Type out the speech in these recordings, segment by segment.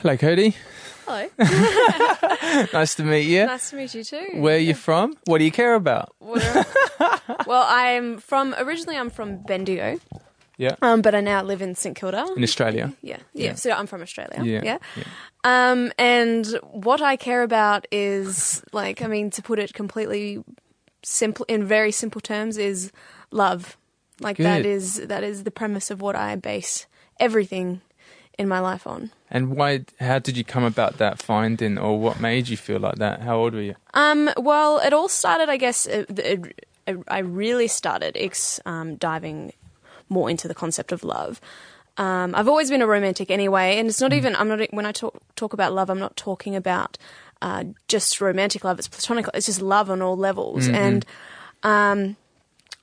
Hello, Cody. Hello. Nice to meet you. nice to meet you too. Where are you from? What do you care about? Well, I'm from originally I'm from Bendigo, Yeah. um, but I now live in St Kilda. In Australia. Yeah, yeah. So I'm from Australia. Yeah. yeah. yeah. Um, and what I care about is like, I mean, to put it completely simple in very simple terms, is love. Like that Good. is that is the premise of what I base everything in my life on. And why? How did you come about that finding, or what made you feel like that? How old were you? Um, well, it all started, I guess. It, it, it, I really started ex, um, diving more into the concept of love. Um, I've always been a romantic anyway, and it's not even. I'm not when I talk talk about love. I'm not talking about uh, just romantic love. It's platonic. It's just love on all levels, and um,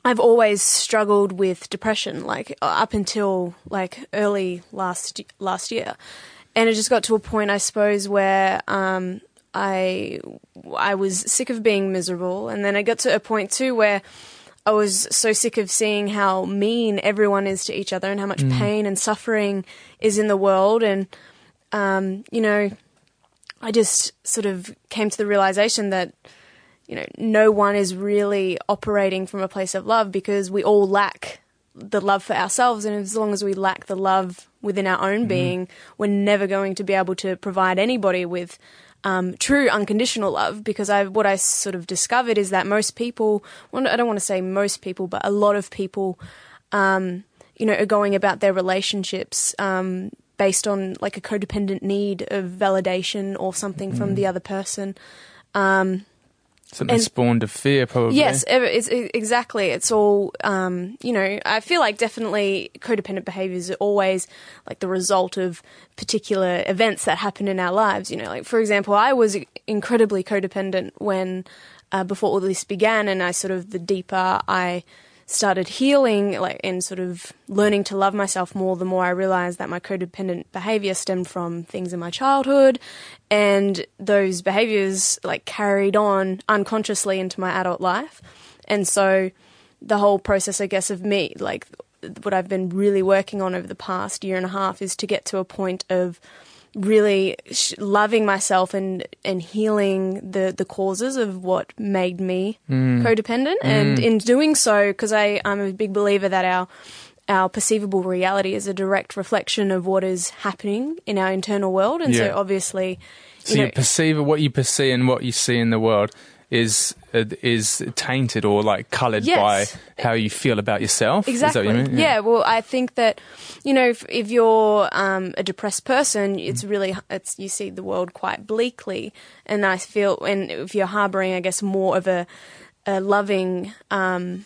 I've always struggled with depression, like up until like early last last year, and it just got to a point, I suppose, where um, I I was sick of being miserable, and then I got to a point too where I was so sick of seeing how mean everyone is to each other and how much pain and suffering is in the world, and um, you know, I just sort of came to the realization that you know, no one is really operating from a place of love because we all lack the love for ourselves. And as long as we lack the love within our own being, we're never going to be able to provide anybody with um, true unconditional love. Because I, what I sort of discovered is that most people, well, I don't want to say most people, but a lot of people, um, you know, are going about their relationships um, based on like a codependent need of validation or something from the other person. Something And- spawned of fear, probably. Yes, ev- it's, exactly. It's all, um, you know, I feel like definitely codependent behaviors are always like the result of particular events that happen in our lives. You know, like for example, I was incredibly codependent when, uh, before all this began, and I sort of, the deeper I started healing, like, and sort of learning to love myself more, the more I realized that my codependent behavior stemmed from things in my childhood, and those behaviors like carried on unconsciously into my adult life. And so the whole process, I guess, of me, like what I've been really working on over the past year and a half is to get to a point of really sh- loving myself and and healing the the causes of what made me mm. codependent. And mm. in doing so because I I'm a big believer that our our perceivable reality is a direct reflection of what is happening in our internal world. And Yeah. so obviously So you you perceive what you perceive and what you see in the world is uh, is tainted or like coloured Yes. by how you feel about yourself. Exactly. Is that what you mean? Yeah. Well, I think that you know if, if you're um, a depressed person, it's Mm. really it's you see the world quite bleakly, and I feel and if you're harboring, I guess, more of a a loving. Um,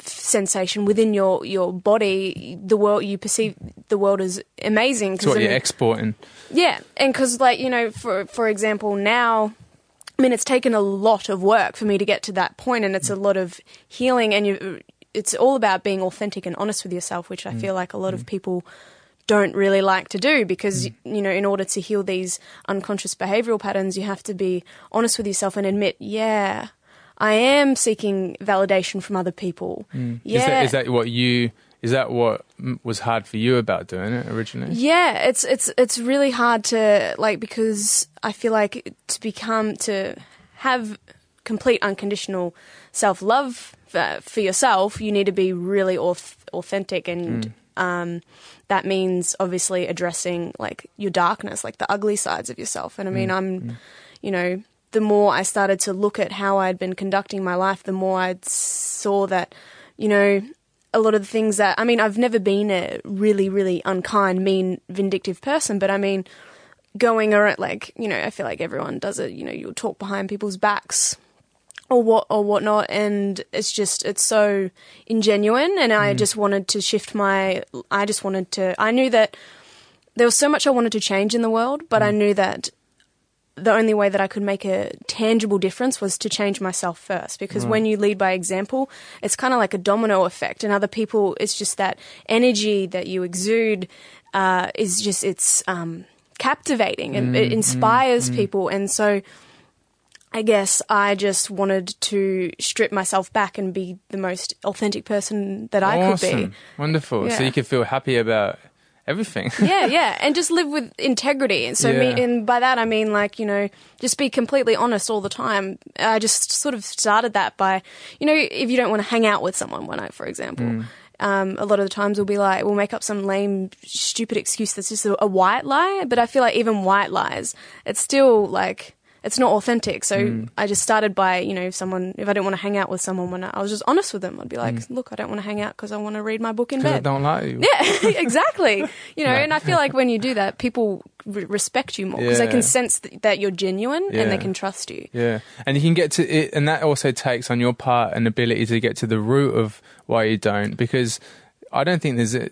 sensation within your your body the world you perceive the world as amazing It's what I you're exporting. yeah, and because like you know, for for example, now, I mean, it's taken a lot of work for me to get to that point, and it's a mm. lot of healing, and you, it's all about being authentic and honest with yourself, which I mm. feel like a lot of mm. people don't really like to do because you know in order to heal these unconscious behavioral patterns you have to be honest with yourself and admit yeah i am seeking validation from other people. Yeah Is that is that what you is that what mm, was hard for you about doing it originally? Yeah, it's it's it's really hard to like because I feel like to become to have complete unconditional self love for, for yourself, you need to be really authentic, and um, that means obviously addressing like your darkness, like the ugly sides of yourself. And I mean, I'm, you know, the more I started to look at how I'd been conducting my life, the more I saw that, you know, a lot of the things that I mean, I've never been a really, really unkind, mean, vindictive person, but I mean, going around like you know, I feel like everyone does it. You know, you'll talk behind people's backs or what or whatnot, and it's just it's so ingenuine. And I mm. just wanted to shift my. I just wanted to. I knew that there was so much I wanted to change in the world, but I mm. knew that the only way that I could make a tangible difference was to change myself first. Because when you lead by example, it's kind of like a domino effect, and other people, it's just that energy that you exude uh, is just it's um, captivating and it inspires people, and so. I guess I just wanted to strip myself back and be the most authentic person that I could be. Awesome. Wonderful. So you could feel happy about everything. yeah, yeah, and just live with integrity. And so, Yeah. me, and by that I mean like you know, just be completely honest all the time. I just sort of started that by, you know, if you don't want to hang out with someone one night, for example. Mm. Um, a lot of the times we'll be like, we'll make up some lame, stupid excuse that's just a, a white lie. But I feel like even white lies, it's still like, it's not authentic. So Mm. I just started by, you know, if someone, if I didn't want to hang out with someone when I, I was just honest with them, I'd be like, Mm. look, I don't want to hang out because I want to read my book in 'Cause I bed. don't like you. Yeah, exactly. You know, Right. and I feel like when you do that, people re- respect you more because they can sense th- that you're genuine and they can trust you. Yeah, and you can get to it, and that also takes on your part an ability to get to the root of why you don't. Because I don't think there's a,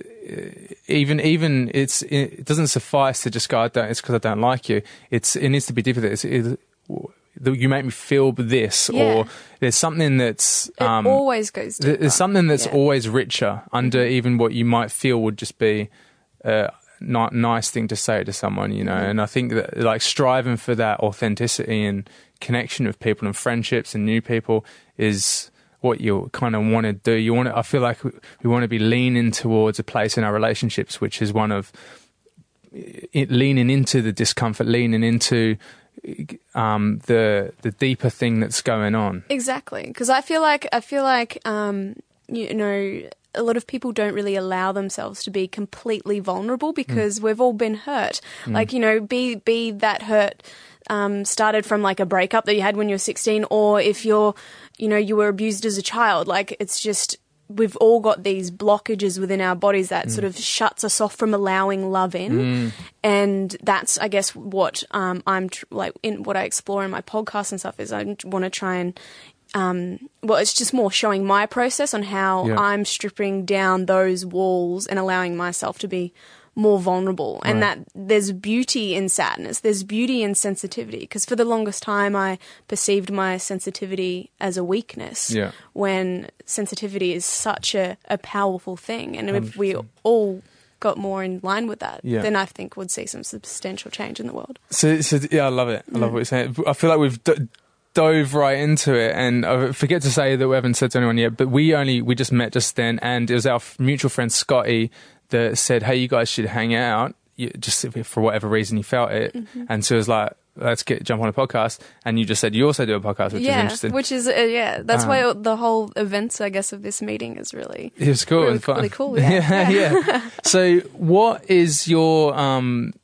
even even it's it doesn't suffice to just go. I don't. It's because I don't like you. It's it needs to be deeper. It's, it, you make me feel this, Yeah. or there's something that's It um, always goes deeper. there's something that's Yeah. Mm-hmm. always richer under even what you might feel would just be a not nice thing to say to someone, you know. Mm-hmm. And I think that like striving for that authenticity and connection with people and friendships and new people is what you kind of want to do. You want to, I feel like we, we want to be leaning towards a place in our relationships, which is one of it, leaning into the discomfort, leaning into um, the the deeper thing that's going on. Exactly, because I feel like I feel like um, you know a lot of people don't really allow themselves to be completely vulnerable because we've all been hurt. Like you know, be be that hurt um, started from like a breakup that you had when you were sixteen, or if you're you know you were abused as a child. Like it's just we've all got these blockages within our bodies that sort of shuts us off from allowing love in and that's i guess what um, i'm tr- like in what i explore in my podcast and stuff is i want to try and um, well it's just more showing my process on how Yeah. i'm stripping down those walls and allowing myself to be more vulnerable and Right. that there's beauty in sadness there's beauty in sensitivity because for the longest time i perceived my sensitivity as a weakness Yeah. when sensitivity is such a, a powerful thing and if we all got more in line with that Yeah. then i think we'd see some substantial change in the world So, so yeah, I love it. I love mm. what you're saying. I feel like we've d- dove right into it, and I forget to say that we haven't said to anyone yet. But we only we just met just then, and it was our f- mutual friend Scotty that said, "Hey, you guys should hang out." You, just if- for whatever reason, you felt it, and so it was like, "Let's get jump on a podcast." And you just said you also do a podcast, which is yeah interesting. which is uh, yeah that's Um, why the whole events i guess of this meeting is really It was cool. Really- and fun. really cool, yeah. yeah, yeah. So, what is your? um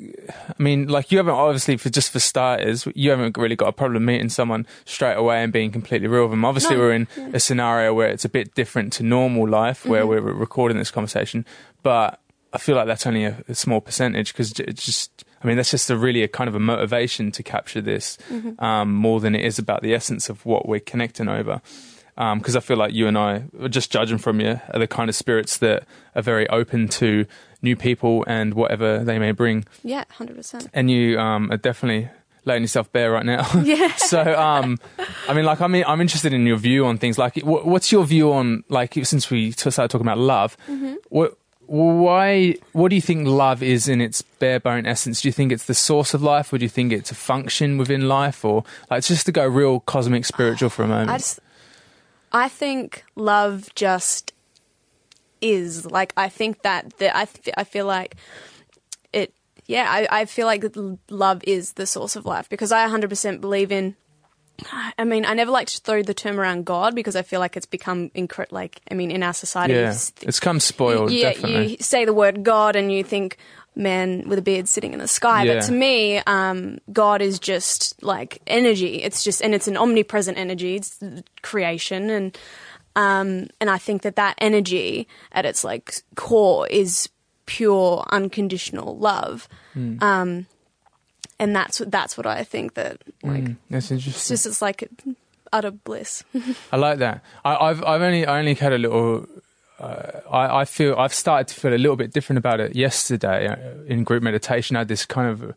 I mean, like you haven't obviously for just for starters, you haven't really got a problem meeting someone straight away and being completely real with them. Obviously, No, we're in a scenario where it's a bit different to normal life, where Mm-hmm. we're recording this conversation. But I feel like that's only a, a small percentage because it's just. I mean, that's just a really a kind of a motivation to capture this Mm-hmm. um, more than it is about the essence of what we're connecting over because I feel like you and I, just judging from you, are the kind of spirits that are very open to new people and whatever they may bring. yeah 100% And you um, are definitely letting yourself bare right now. yeah so, um, I mean, like, I mean, I'm interested in your view on things. Like, wh- what's your view on, like, since we started talking about love, Mm-hmm. what, why, what do you think love is in its bare bone essence? Do you think it's the source of life, or do you think it's a function within life, or like just to go real cosmic spiritual for a moment? I just, I think love just is like I think that that I th- I feel like it. Yeah, I, I feel like love is the source of life because I 100% believe in. I mean, I never like to throw the term around God because I feel like it's become incre- like I mean, in our society, yeah, it's- it's come spoiled. yeah, definitely. you say the word God and you think man with a beard sitting in the sky. Yeah. But to me, um, God is just like energy. It's just, and it's an omnipresent energy. It's creation, and um, and I think that that energy at its like core is pure, unconditional love. Hmm. Um, and that's what that's what I think that like Mm, that's it's just it's like utter bliss. I like that. I, I've I've only I only had a little. Uh, I, I feel I've started to feel a little bit different about it yesterday uh, in group meditation. I had this kind of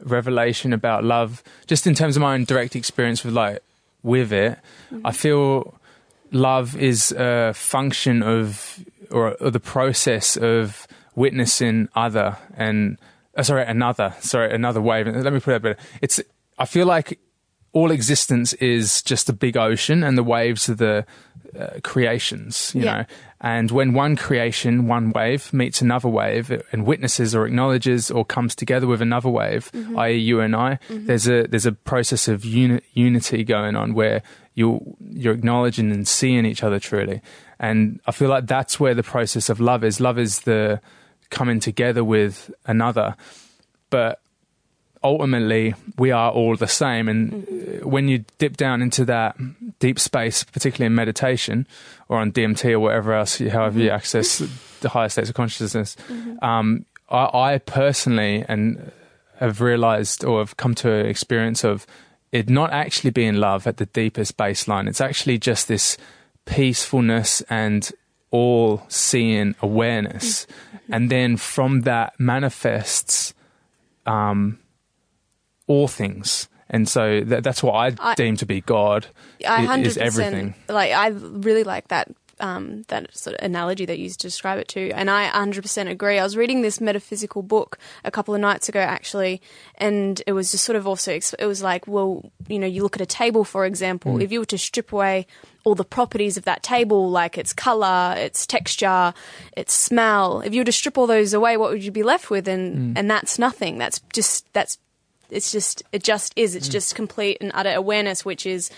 revelation about love, just in terms of my own direct experience with like with it. I feel love is a function of or, or the process of witnessing other and uh, sorry another sorry another way. Let me put it better. It's I feel like all existence is just a big ocean, and the waves are the uh, creations. You Yeah. know, and when one creation, one wave meets another wave, and witnesses or acknowledges or comes together with another wave, i.e., you and I, there's a there's a process of uni- unity going on where you you're acknowledging and seeing each other truly, and I feel like that's where the process of love is. Love is the coming together with another, but ultimately we are all the same. And uh, when you dip down into that deep space particularly in meditation or on dmt or whatever else you- however you access the higher states of consciousness um, I, I personally and have realized or have come to an experience of it not actually being love at the deepest baseline. It's actually just this peacefulness and all seeing awareness and then from that manifests um, all things. And so that, that's what I, I- deem to be God. I is everything. like I really like that um, that sort of analogy that you used to describe it to, and I hundred percent agree. I was reading this metaphysical book a couple of nights ago, actually, and it was just sort of also it was like, well, you know, you look at a table, for example, Mm. if you were to strip away all the properties of that table, like its color, its texture, its smell, if you were to strip all those away, what would you be left with? And Mm. and that's nothing. That's just that's it's just it just is Mm. it's just complete and utter awareness which is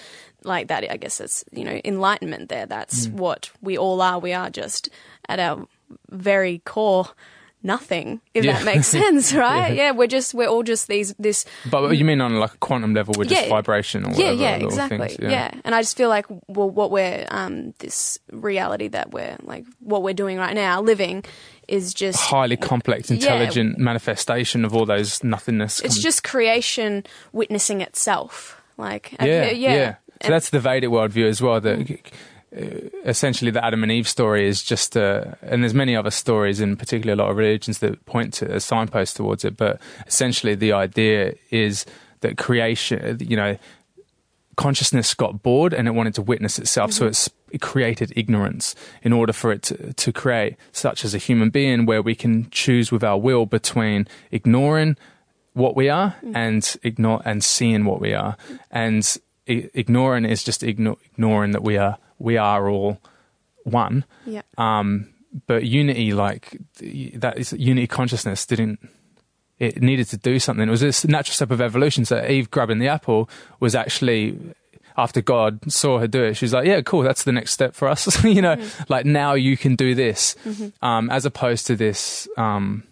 like that i guess it's you know enlightenment there that's Mm. what we all are we are just at our very core nothing if Yeah. that makes sense right Yeah. yeah. we're just we're all just these this But you mean on like a quantum level, we're just Yeah. vibration or yeah whatever? yeah exactly things, yeah. and i just feel like well what we're um this reality that we're like what we're doing right now living is just Highly complex, intelligent manifestation of all those nothingness. it's com- just creation witnessing itself like yeah, yeah, yeah. So that's the Vedic worldview as well. That uh, Uh, essentially the Adam and Eve story is just, uh, and there's many other stories, in particularly a lot of religions that point to uh, a signpost towards it. But essentially, the idea is that creation, uh, you know, consciousness got bored and it wanted to witness itself, so mm-hmm. it's, it created ignorance in order for it to, to create such as a human being where we can choose with our will between ignoring what we are mm. and ignore and seeing what we are. Mm. And I- ignoring is just igno- ignoring that we are we are all one. Yeah. Um but unity like that is unity consciousness didn't it needed to do something. It was this natural step of evolution. So eve grabbing the apple was actually after god saw her do it she's like yeah cool that's the next step for us. You know like now you can do this. Um as opposed to this um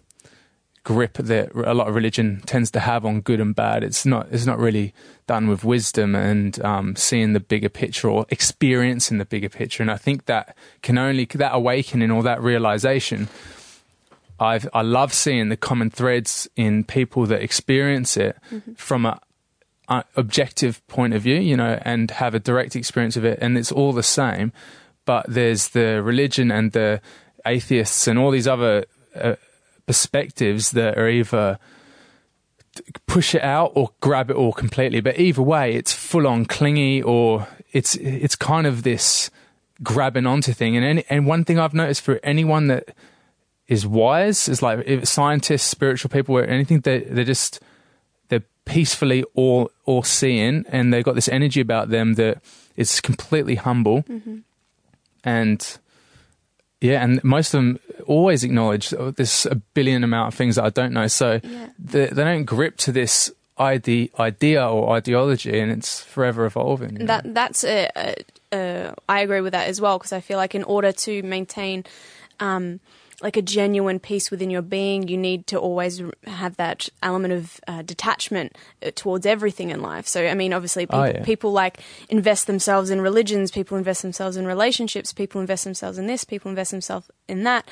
grip that a lot of religion tends to have on good and bad. It's not. It's not really done with wisdom and um, seeing the bigger picture or experiencing the bigger picture. And I think that can only that awakening or that realization. I've I love seeing the common threads in people that experience it from a, a objective point of view, you know, and have a direct experience of it, and it's all the same. But there's the religion and the atheists and all these other uh, perspectives that are either push it out or grab it all completely. But either way, it's full on clingy or it's it's kind of this grabbing onto thing. And any, and one thing I've noticed for anyone that is wise is like if scientists, spiritual people, or anything, they they're just they're peacefully all all seeing, and they've got this energy about them that is completely humble, mm-hmm. and yeah, and most of them always acknowledge oh, there's a billion amount of things that I don't know, so Yeah. they, they don't grip to this ide- idea or ideology, and it's forever evolving. you know? That that's a, a, a I agree with that as well because I feel like in order to maintain um, like a genuine peace within your being, you need to always have that element of uh, detachment uh, towards everything in life. So I mean, obviously, people, Oh, yeah. people like invest themselves in religions, people invest themselves in relationships, people invest themselves in this, people invest themselves in that.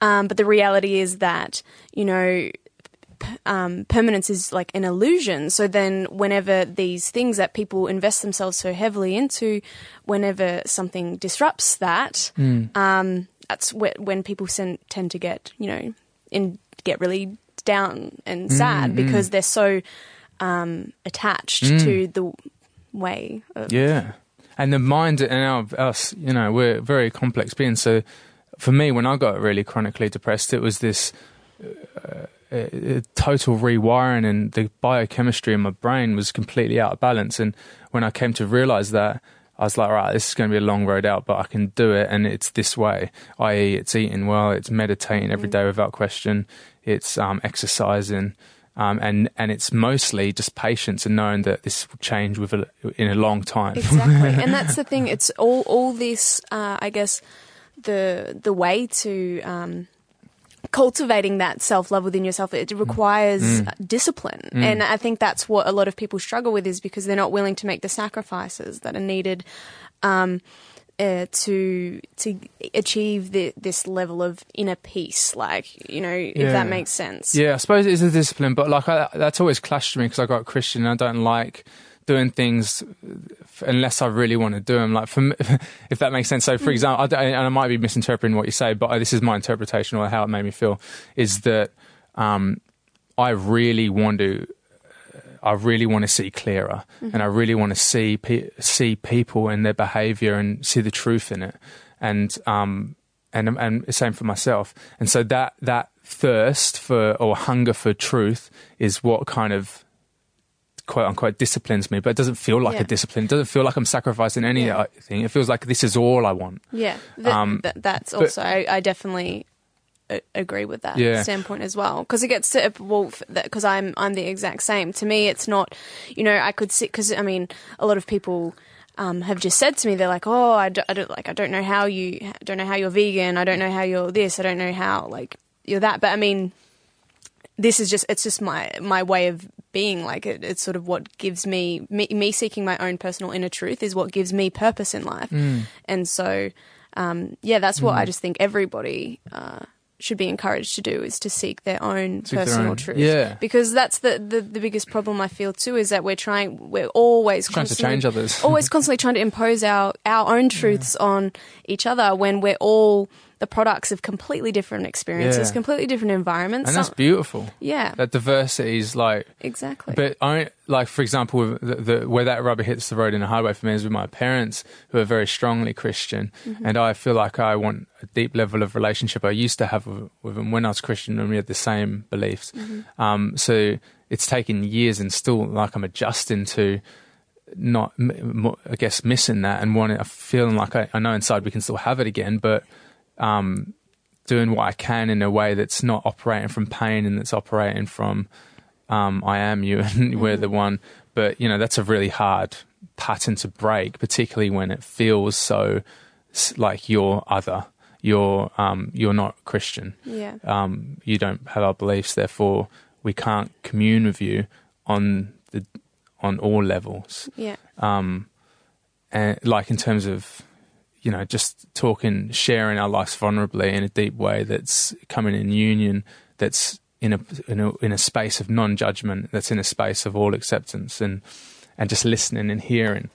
Um, but the reality is that you know um, permanence is like an illusion. So then, whenever these things that people invest themselves so heavily into, whenever something disrupts that, um, that's whe- when people tend to get, you know, in get really down and mm, sad mm. because they're so um, attached mm. to the way. Of, Yeah, and the mind and our us, you know, we're very complex beings. So, for me, when I got really chronically depressed, it was this uh, a, a total rewiring, and the biochemistry in my brain was completely out of balance. And when I came to realize that, I was like, right, this is going to be a long road out, but I can do it, and it's this way. I.e., it's eating well, it's meditating every day without question, it's um, exercising, um, and and it's mostly just patience and knowing that this will change with a, in a long time. Exactly, and that's the thing. It's all all this. Uh, I guess the the way to um, cultivating that self love within yourself it requires Mm. discipline, and I think that's what a lot of people struggle with is because they're not willing to make the sacrifices that are needed. Um, uh, to to achieve the, this level of inner peace, like you know, if Yeah. that makes sense. Yeah, I suppose it is a discipline, but like I, that's always clashed to me because I got Christian and I don't like doing things uh, unless I really want to do them. Like for me, if that makes sense. So, for mm. example, I don't- and I might be misinterpreting what you say, but uh, this is my interpretation or how it made me feel is that um, I really want to. Uh, I really want to see clearer, mm-hmm. and I really want to see pe- see people and their behaviour and see the truth in it, and um, and and same for myself. And so that that thirst for or hunger for truth is what kind of quote unquote disciplines me, but it doesn't feel like Yeah. a discipline. It doesn't feel like I'm sacrificing Yeah. anything. It feels like this is all I want. Yeah, th- Um, th- that's but- also I, I definitely a- agree with that Yeah. standpoint as well because it gets to well because I'm I'm the exact same. To me, it's not you know I could sit because I mean a lot of people. Um, have just said to me they're like oh I don't, I don't like I don't know how you I don't know how you're vegan I don't know how you're this I don't know how like you're that but I mean this is just it's just my my way of being like it, it's sort of what gives me, me me seeking my own personal inner truth is what gives me purpose in life Mm. and so um, yeah that's what i just think everybody uh, should be encouraged to do is to seek their own Seek their personal own- truth yeah. because that's the, the the biggest problem i feel too is that we're trying we're always Trying to change others. always constantly trying to impose our our own truths on each other when we're all the products of completely different experiences Yeah. completely different environments And that's beautiful. yeah That diversity is like exactly But I like, for example, with the, the, where that rubber hits the road in a hard way for me is with my parents, who are very strongly Christian, and I feel like I want a deep level of relationship I used to have with, with them when I was Christian, and we had the same beliefs. Um, so it's taken years, and still like I'm adjusting to not, I guess, missing that and wanting, feeling like I, I know inside we can still have it again, but um, doing what I can in a way that's not operating from pain and that's operating from um, I am you and we're the one. But you know that's a really hard pattern to break, particularly when it feels so like you're other. You're um, you're not Christian. yeah Um, you don't have our beliefs, therefore we can't commune with you on the on all levels yeah um, and like in terms of you know just talking, sharing our lives vulnerably in a deep way that's coming in union, that's in a in a, in a space of non-judgment, that's in a space of all acceptance and and just listening and hearing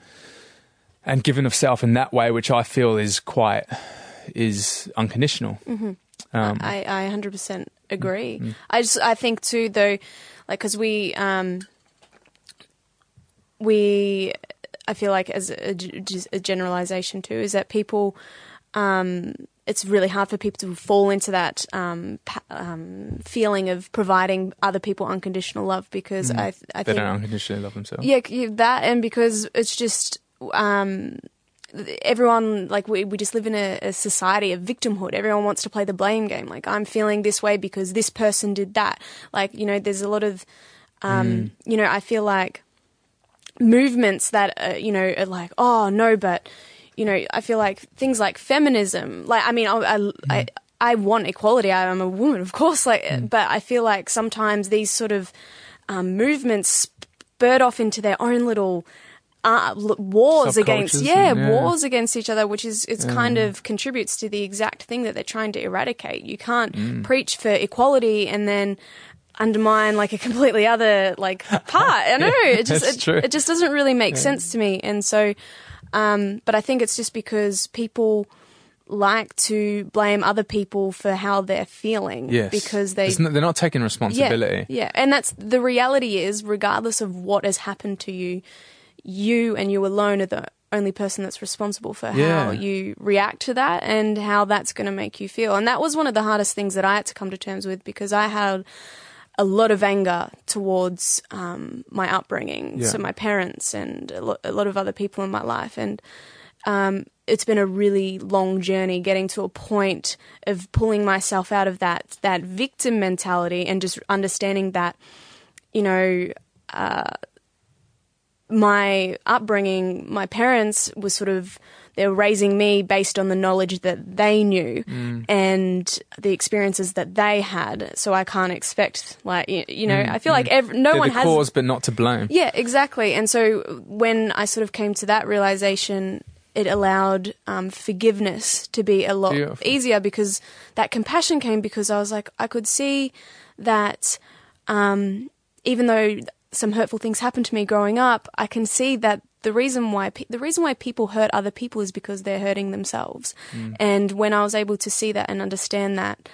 and giving of self in that way, which I feel is quite is unconditional. Um, I, I 100% agree. Mm. I just I think too though, like because we um we I feel like as a, a generalization too is that people um it's really hard for people to fall into that um, pa- um feeling of providing other people unconditional love because I I they think don't unconditionally love themselves. yeah, that and because it's just um, everyone like we we just live in a, a society of victimhood. Everyone wants to play the blame game. Like I'm feeling this way because this person did that. Like you know, there's a lot of um, you know, I feel like movements that uh, you know are like oh no, but you know, I feel like things like feminism. Like I mean, I I, I, I want equality. I, I'm a woman, of course. Like, but I feel like sometimes these sort of um, movements spurt off into their own little uh, l- wars against yeah, and- yeah. wars against each other, which is it's kind of contributes to the exact thing that they're trying to eradicate. You can't Mm. preach for equality and then undermine like a completely other like part. I know it just it, it just doesn't really make sense to me, and so. Um, but I think it's just because people like to blame other people for how they're feeling Yes, because they not, they're not taking yeah, responsibility. yeah, and that's the reality is, regardless of what has happened to you, you and you alone are the only person that's responsible for Yeah. how you react to that and how that's going to make you feel. And that was one of the hardest things that I had to come to terms with because I had a lot of anger towards um, my upbringing, Yeah. so my parents and a lot, a lot of other people in my life, and um, it's been a really long journey getting to a point of pulling myself out of that that victim mentality and just understanding that, you know, uh, my upbringing, my parents were sort of they were raising me based on the knowledge that they knew and the experiences that they had. So I can't expect like you, you know I feel like ev- no They're one the has cause, but not to blame. yeah, exactly. And so when I sort of came to that realization, it allowed um, forgiveness to be a lot Beautiful. easier because that compassion came because I was like, I could see that um, even though some hurtful things happened to me growing up, I can see that the reason why pe- the reason why people hurt other people is because they're hurting themselves. And when I was able to see that and understand that,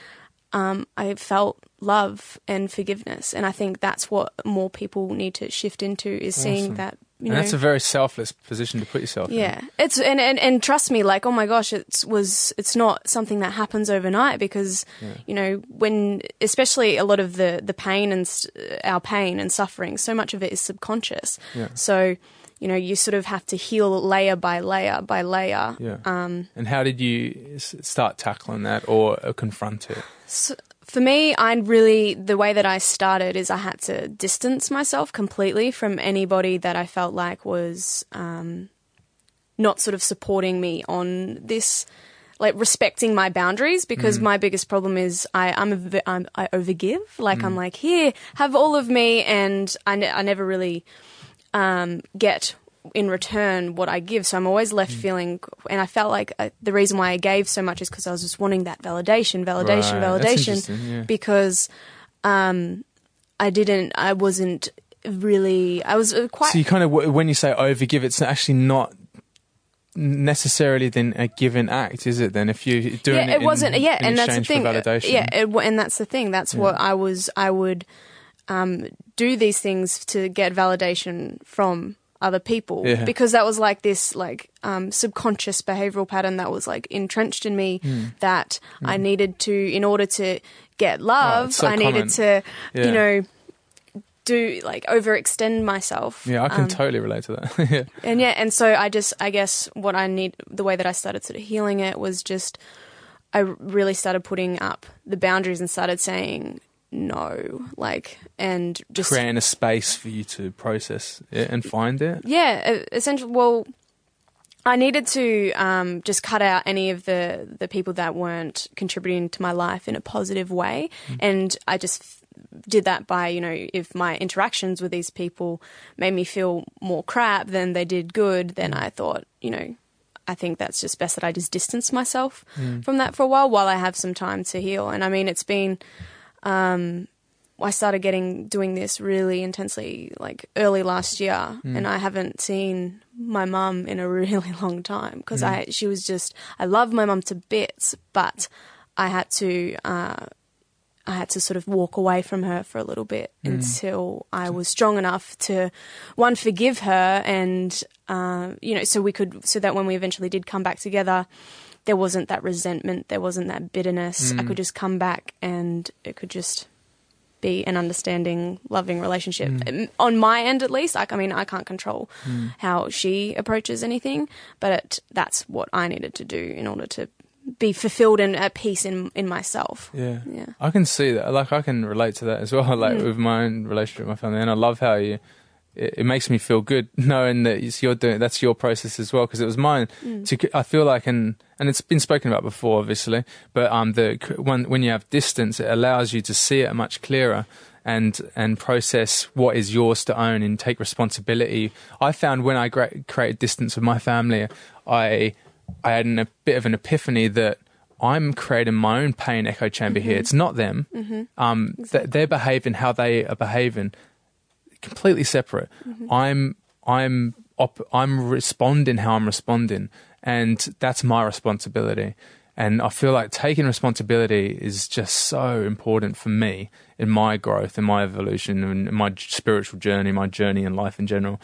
um, I felt love and forgiveness, and I think that's what more people need to shift into is seeing that. You and know, that's a very selfless position to put yourself in. yeah, it's and, and and trust me, like oh my gosh, it's was it's not something that happens overnight because you know when especially a lot of the the pain and s our pain and suffering, so much of it is subconscious. Yeah. So you know you sort of have to heal layer by layer by layer. Yeah. Um, and how did you s- start tackling that or uh, confront it? So for me, I really the way that I started is I had to distance myself completely from anybody that I felt like was um, not sort of supporting me on this, like respecting my boundaries. Because my biggest problem is I I'm, a, I'm I overgive. Like I'm like here, have all of me, and I, ne- I never really um, get in return what I give. So I'm always left feeling, and I felt like uh, the reason why I gave so much is because I was just wanting that validation, validation, Right, validation, yeah. because um, I didn't, I wasn't really, I was uh, quite. So you kind of, when you say overgive, it's actually not necessarily then a given act, is it? Then if you're doing yeah, it, it in- wasn't. Yeah, and that's the thing. Uh, validation. Yeah, it, and that's the thing. That's what I was. I would um, do these things to get validation from other people Yeah. because that was like this like um, subconscious behavioral pattern that was like entrenched in me Hmm. that I needed to in order to get love. it's so I needed to, Yeah. you know. Do like overextend myself. Yeah, I can Um, totally relate to that. yeah. and yeah, and so I just, I guess what I need, the way that I started sort of healing it was just, I really started putting up the boundaries and started saying no, like, and just, Creating a space for you to process it and find it. yeah, essentially, well, I needed to um, just cut out any of the, the people that weren't contributing to my life in a positive way. Mm-hmm. And I just did that by, you know, if my interactions with these people made me feel more crap than they did good, then mm. I thought, you know, I think that's just best that I just distance myself mm. from that for a while while I have some time to heal. And I mean, it's been, um, I started getting doing this really intensely like early last year, and I haven't seen my mum in a really long time because I she was just I love my mum to bits, but I had to uh, I had to sort of walk away from her for a little bit until I was strong enough to one forgive her and uh, you know so we could so that when we eventually did come back together there wasn't that resentment there wasn't that bitterness I could just come back and it could just be an understanding loving relationship Um, on my end at least like I mean I can't control how she approaches anything but that's what I needed to do in order to be fulfilled and at peace in in myself Yeah. Yeah. I can see that. Like, I can relate to that as well, like Mm. with my own relationship with my family. And I love how you, it, it makes me feel good knowing that it's you're doing, that's your process as well. Cause it was mine Mm. to, I feel like, and, and it's been spoken about before, obviously, but, um, the, when, when you have distance, it allows you to see it much clearer. And and process what is yours to own and take responsibility. I found when I gra- created distance with my family, I I had an, a bit of an epiphany that I'm creating my own pain echo chamber here. It's not them. Um, th- they're behaving how they are behaving, completely separate. Mm-hmm. I'm I'm op- I'm responding how I'm responding, and that's my responsibility. And I feel like taking responsibility is just so important for me in my growth, in my evolution, and in my spiritual journey, my journey in life in general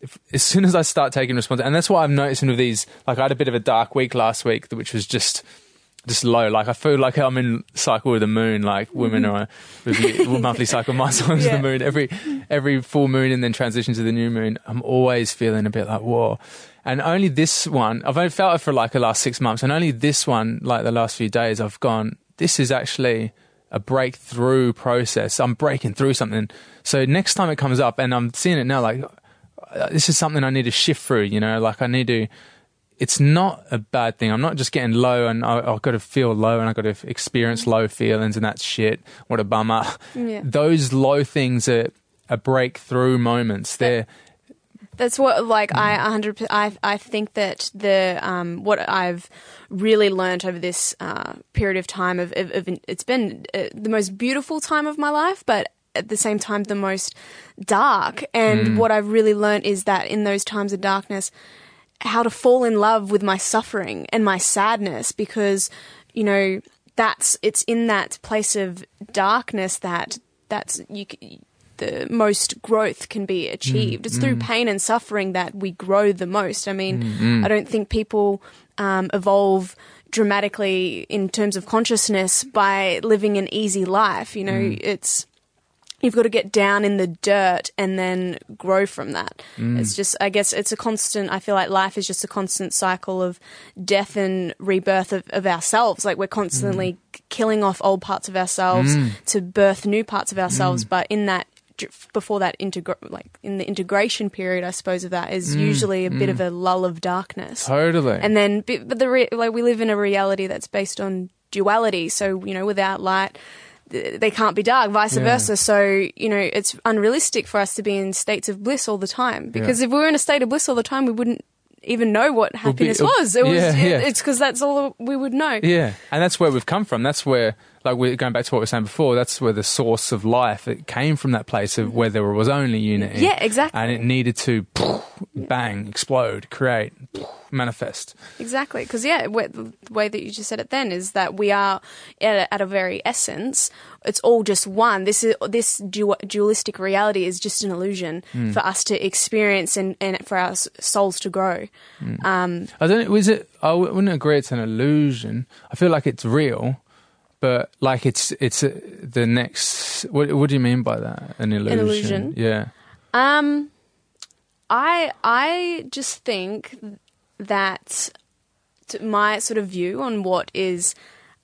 if, as soon as I start taking responsibility, and that's what I'm noticing with these. Like I had a bit of a dark week last week, which was just just low. Like I feel like I'm in cycle with the moon. Like women are with the monthly cycle, my cycle's Yeah. the moon. Every every full moon and then transition to the new moon. I'm always feeling a bit like whoa. And only this one, I've only felt it for like the last six months, and only this one, like the last few days, I've gone. This is actually a breakthrough process. I'm breaking through something. So next time it comes up, and I'm seeing it now, like uh, this is something I need to shift through. You know, like I need to. It's not a bad thing. I'm not just getting low, and I, I've got to feel low, and I've got to experience low feelings, and that's shit. What a bummer. Yeah. Those low things are, are breakthrough moments. They're That's what like I a hundred. I I think that the um what I've really learned over this uh, period of time of, of, of it's been uh, the most beautiful time of my life, but at the same time the most dark. And what I've really learned is that in those times of darkness, how to fall in love with my suffering and my sadness because you know that's it's in that place of darkness that that's you the most growth can be achieved. it's mm, through mm. pain and suffering that we grow the most. I mean, mm, I don't think people um, evolve dramatically in terms of consciousness by living an easy life. You know, it's you've got to get down in the dirt and then grow from that. Mm. It's just, I guess, it's a constant. I feel like life is just a constant cycle of death and rebirth of, of ourselves. Like we're constantly mm. k- killing off old parts of ourselves mm. to birth new parts of ourselves. But in that, before that integra- like in the integration period, I suppose of that is usually a bit of a lull of darkness totally. and then but the re- like we live in a reality that's based on duality so you know without light they can't be dark vice Yeah. versa so you know it's unrealistic for us to be in states of bliss all the time because if we were in a state of bliss all the time we wouldn't even know what happiness it'll- was it was it- yeah. it's because that's all we would know Yeah, and that's where we've come from. That's where, like, we're going back to what we were saying before. That's where the source of life it came from. That place of where there was only unity. Yeah, exactly. And it needed to bang, explode, create, manifest. Exactly, because yeah, the way that you just said it then is that we are at a, at a very essence. It's all just one. This is this du- dualistic reality is just an illusion for us to experience and, and for our souls to grow. Um, I don't. Was it? I wouldn't agree. It's an illusion. I feel like it's real, but like it's it's uh, the next. What What do you mean by that? An illusion. An illusion? Yeah. um, I I just think that my sort of view on what is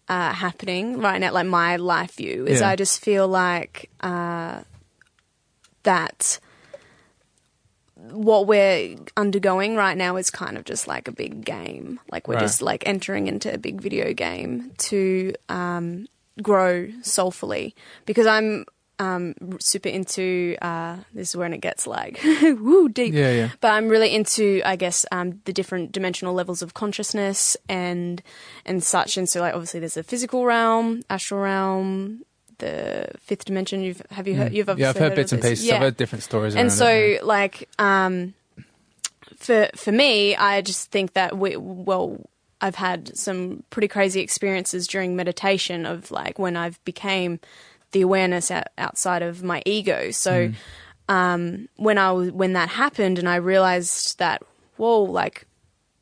uh, happening right now, like my life view, is Yeah. I just feel like uh, that what we're undergoing right now is kind of just like a big game. Like we're Right. just like entering into a big video game to um, grow soulfully because I'm um, super into uh, this is when it gets like woo deep. Yeah, yeah. But I'm really into, I guess, um, the different dimensional levels of consciousness and and such. And so, like, obviously, there's a physical realm, astral realm, the fifth dimension. You've have you heard? You've Mm. yeah, I've obviously heard bits and pieces. Yeah I've heard different stories. and so it, yeah. like um for for me i just think that we well i've had some pretty crazy experiences during meditation of like when i've became the awareness out, outside of my ego so um when i was when that happened and i realized that whoa like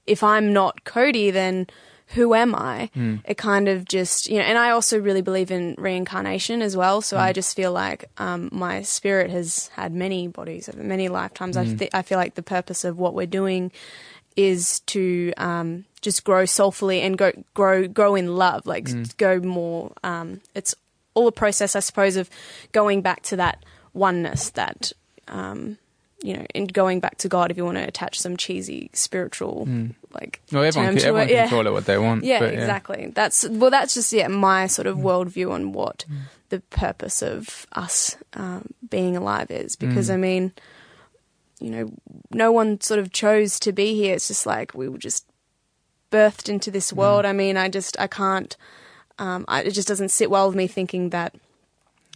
if i'm not cody then who am I? It kind of just, you know, and I also really believe in reincarnation as well. So I just feel like um, my spirit has had many bodies over many lifetimes. I, th- I feel like the purpose of what we're doing is to um, just grow soulfully and go grow grow in love, like go more. Um, it's all a process, I suppose, of going back to that oneness that. Um, you know, and going back to God, if you want to attach some cheesy spiritual, hmm. like Well, everyone, term can, to everyone it, can yeah. call it what they want. Yeah, but, exactly. That's well, that's just yeah my sort of hmm. worldview on what hmm. the purpose of us um, being alive is. Because I mean, you know, no one sort of chose to be here. It's just like we were just birthed into this world. I mean, I just I can't. Um, I, it just doesn't sit well with me thinking that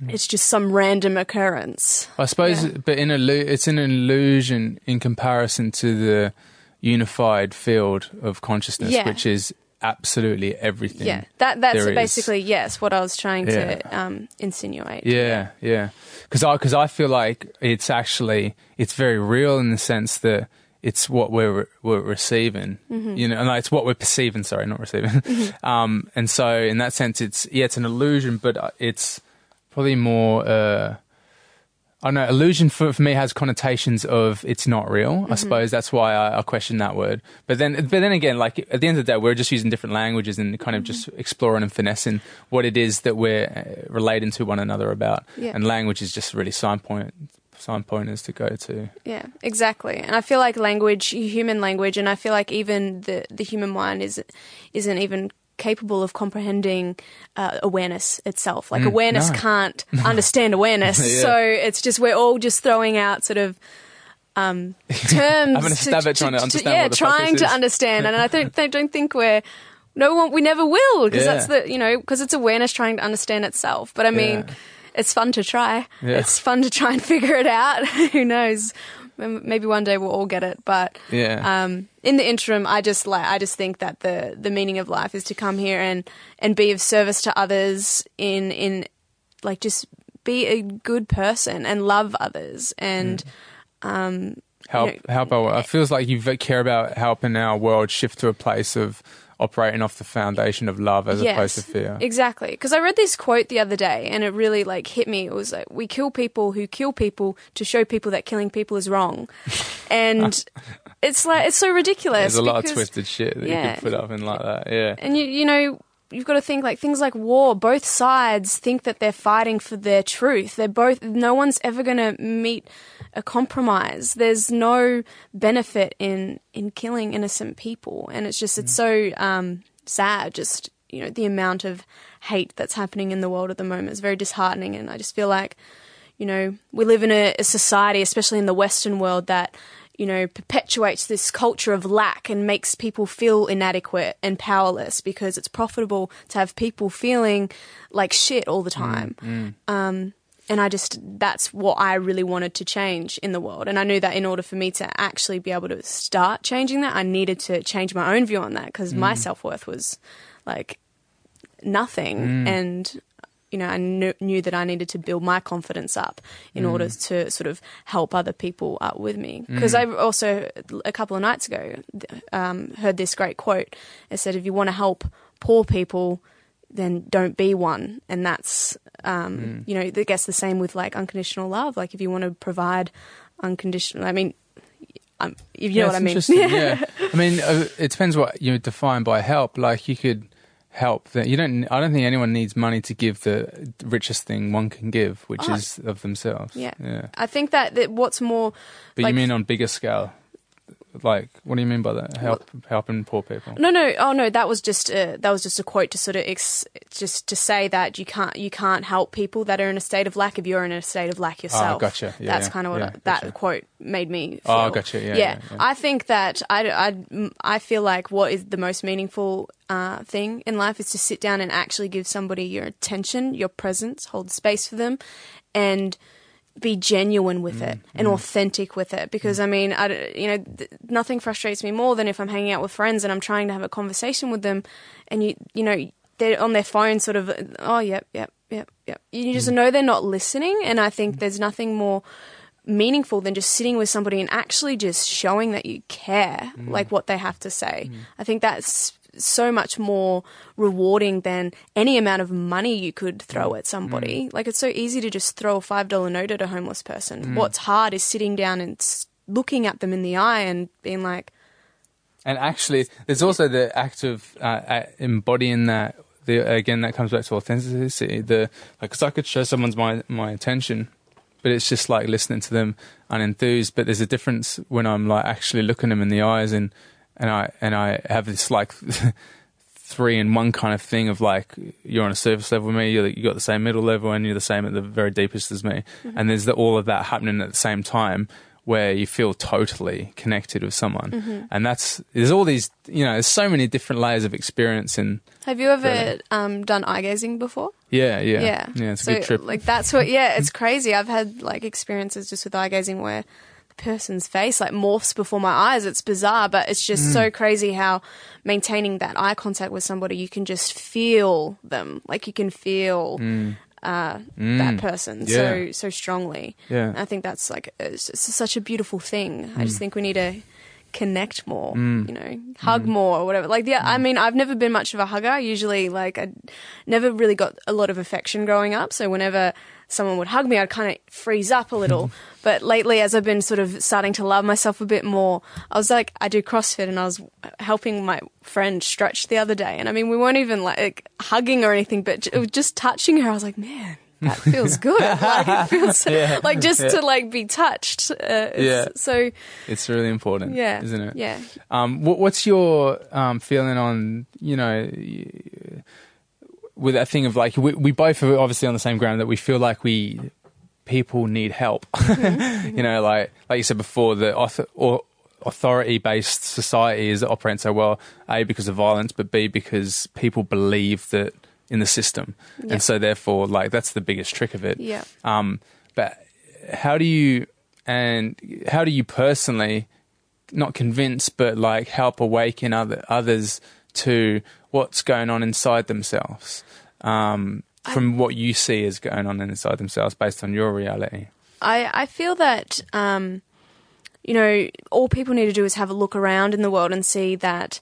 it's just some random occurrence. I suppose, Yeah. but in a it's an illusion in comparison to the unified field of consciousness, Yeah. which is absolutely everything. Yeah, that that's there is. basically yes what I was trying Yeah. to um, insinuate. Yeah, yeah. Because I because I feel like it's actually it's very real in the sense that it's what we're we're receiving, you know, and like, it's what we're perceiving. Sorry, not receiving. um, and so in that sense, it's yeah, it's an illusion, but uh, it's probably more. Uh, I don't know. Illusion for, for me has connotations of it's not real. I suppose that's why I, I question that word. But then, but then again, like at the end of the day, we're just using different languages and kind of just exploring and finessing what it is that we're uh, relating to one another about. Yeah. And language is just really sign point sign pointers to go to. Yeah, exactly. And I feel like language, human language, and I feel like even the the human mind is isn't even capable of comprehending uh, awareness itself. Like awareness Mm, no. can't understand awareness, Yeah. so it's just we're all just throwing out sort of. Um, terms Having a stab at trying to understand yeah, trying to understand, and I don't, I don't think we're no one, we never will because Yeah. that's the you know because it's awareness trying to understand itself. But I mean, Yeah. it's fun to try. It's fun to try and figure it out. Who knows? Maybe one day we'll all get it. But Yeah. um, in the interim, I just like I just think that the the meaning of life is to come here and and be of service to others in in like just be a good person and love others and help you know, help our it feels like you care about helping our world shift to a place of operating off the foundation of love as opposed to fear Exactly. Because I read this quote the other day and it really like hit me. It was like, we kill people who kill people to show people that killing people is wrong. And it's like, it's so ridiculous. there's a lot of twisted shit that you can put up in like that yeah And you, you know, you've got to think like things like war. Both sides think that they're fighting for their truth. They're both. No one's ever going to meet a compromise. There's no benefit in in killing innocent people, and it's just it's so um, sad. Just you know the amount of hate that's happening in the world at the moment is very disheartening, and I just feel like you know we live in a, a society, especially in the Western world, that you know, perpetuates this culture of lack and makes people feel inadequate and powerless because it's profitable to have people feeling like shit all the mm, time. Mm. Um, and I just, that's what I really wanted to change in the world. And I knew that in order for me to actually be able to start changing that, I needed to change my own view on that because my mm. self worth was like nothing. And you know, I knew, knew that I needed to build my confidence up in order to sort of help other people up with me. Because I also, a couple of nights ago, um, heard this great quote. It said, if you want to help poor people, then don't be one. And that's, um, you know, I guess the same with like unconditional love. Like if you want to provide unconditional, I mean, um, you know Yeah, what I mean? yeah i mean uh, it depends what you define by help like you could help that you don't i don't think anyone needs money to give the richest thing one can give which Oh. is of themselves Yeah. yeah I think that, that what's more, but Like- you mean on bigger scale like what do you mean by that help helping poor people No, no, oh no, that was just a, that was just a quote to sort of ex, just to say that you can't you can't help people that are in a state of lack if you're in a state of lack yourself. Ah, gotcha. Yeah, That's yeah, kind of what yeah, I- that gotcha. quote made me. Feel. Oh, gotcha. Yeah, yeah, yeah. I think that I, I, I feel like what is the most meaningful uh, thing in life is to sit down and actually give somebody your attention, your presence, hold space for them, and be genuine with it mm, and mm. authentic with it because mm. I mean I you know th- nothing frustrates me more than if I'm hanging out with friends and I'm trying to have a conversation with them and you you know they're on their phone sort of oh yep yep yep yep. You just know they're not listening and I think there's nothing more meaningful than just sitting with somebody and actually just showing that you care like what they have to say. I think that's so much more rewarding than any amount of money you could throw at somebody. Like it's so easy to just throw a five dollar note at a homeless person. What's hard is sitting down and looking at them in the eye and being like, And actually, there's also the act of uh, uh, embodying that. The, again, that comes back to authenticity. The like, 'cause I could show someone's my my attention, but it's just like listening to them unenthused. But there's a difference when I'm like actually looking them in the eyes and and I and I have this like three in one kind of thing of like you're on a surface level with me, you're, you got the same middle level, and you're the same at the very deepest as me. And there's the, all of that happening at the same time where you feel totally connected with someone. And that's there's all these you know there's so many different layers of experience and "Have you ever um, done eye gazing before?" yeah yeah Yeah, yeah it's a so, good trip. Like that's what. Yeah, it's crazy. I've had like experiences just with eye gazing where person's face like morphs before my eyes. It's bizarre, but it's just Mm. so crazy how maintaining that eye contact with somebody, you can just feel them. Like you can feel. Uh, that person so Mm. Yeah. so strongly. Yeah. I think that's like it's, it's such a beautiful thing. I just think we need to connect more, mm. you know, hug mm. more or whatever. Like, yeah, I mm. mean, I've never been much of a hugger. Usually, like, I never really got a lot of affection growing up. So whenever someone would hug me, I'd kind of freeze up a little. but lately, as I've been sort of starting to love myself a bit more, I was like, I do CrossFit and I was helping my friend stretch the other day. And I mean, we weren't even like hugging or anything, but it was just touching her. I was like, man. That feels good. like it feels like just to like be touched. Uh, Yeah. So It's really important, yeah, isn't it? Yeah. Um, what, what's your um, feeling on you know with that thing of like we, we both are obviously on the same ground that we feel like we people need help. you know, like like you said before, the author, or authority based society is operating so well. A because of violence, but B because people believe that in the system, and so therefore, like that's the biggest trick of it. Yeah. Um, but how do you and how do you personally not convince, but like help awaken other others to what's going on inside themselves um, from what you see is going on inside themselves based on your reality? I, I feel that, um, you know, all people need to do is have a look around in the world and see that,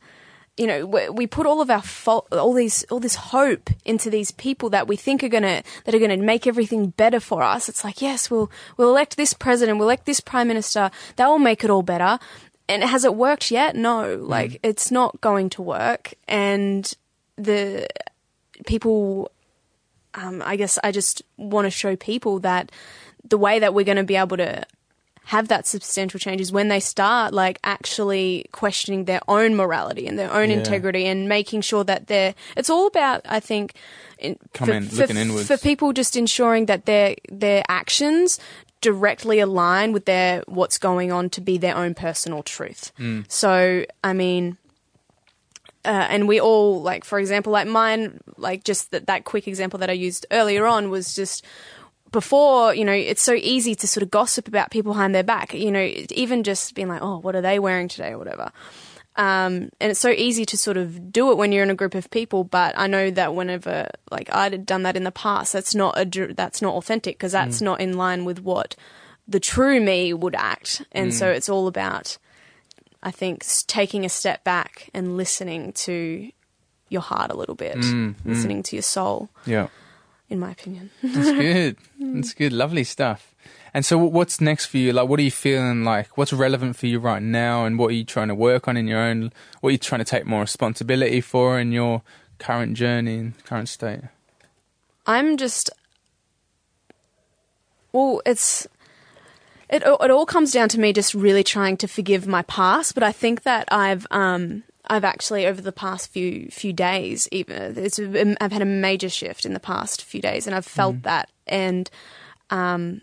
you know, we, we put all of our fault, all these, all this hope into these people that we think are gonna, that are gonna make everything better for us. It's like, yes, we'll, we'll elect this president, we'll elect this prime minister, that will make it all better. And has it worked yet? No, like it's not going to work. And the people um, I guess I just want to show people that the way that we're going to be able to have that substantial change is when they start like actually questioning their own morality and their own Yeah. integrity and making sure that they're it's all about I think in, Come in, looking inwards. for people just ensuring that their their actions directly align with their what's going on to be their own personal truth. Mm. So I mean uh, and we all like for example like mine like just that, that quick example that i used earlier on was just before you know it's so easy to sort of gossip about people behind their back you know even just being like oh what are they wearing today? or whatever. Um, and it's so easy to sort of do it when you're in a group of people but i know that whenever like i'd done that in the past that's not a that's not authentic because that's mm. not in line with what the true me would act. And so mm. it's all about I think taking a step back and listening to your heart a little bit, mm, listening to your soul, Yeah, in my opinion. that's good. That's good. Lovely stuff. And so, what's next for you? Like, what are you feeling like? What's relevant for you right now? And what are you trying to work on in your own? What are you trying to take more responsibility for in your current journey and current state? I'm just, well, it's. It, it all comes down to me just really trying to forgive my past, but I think that I've um, I've actually over the past few few days even it's I've had a major shift in the past few days, and I've felt that and um,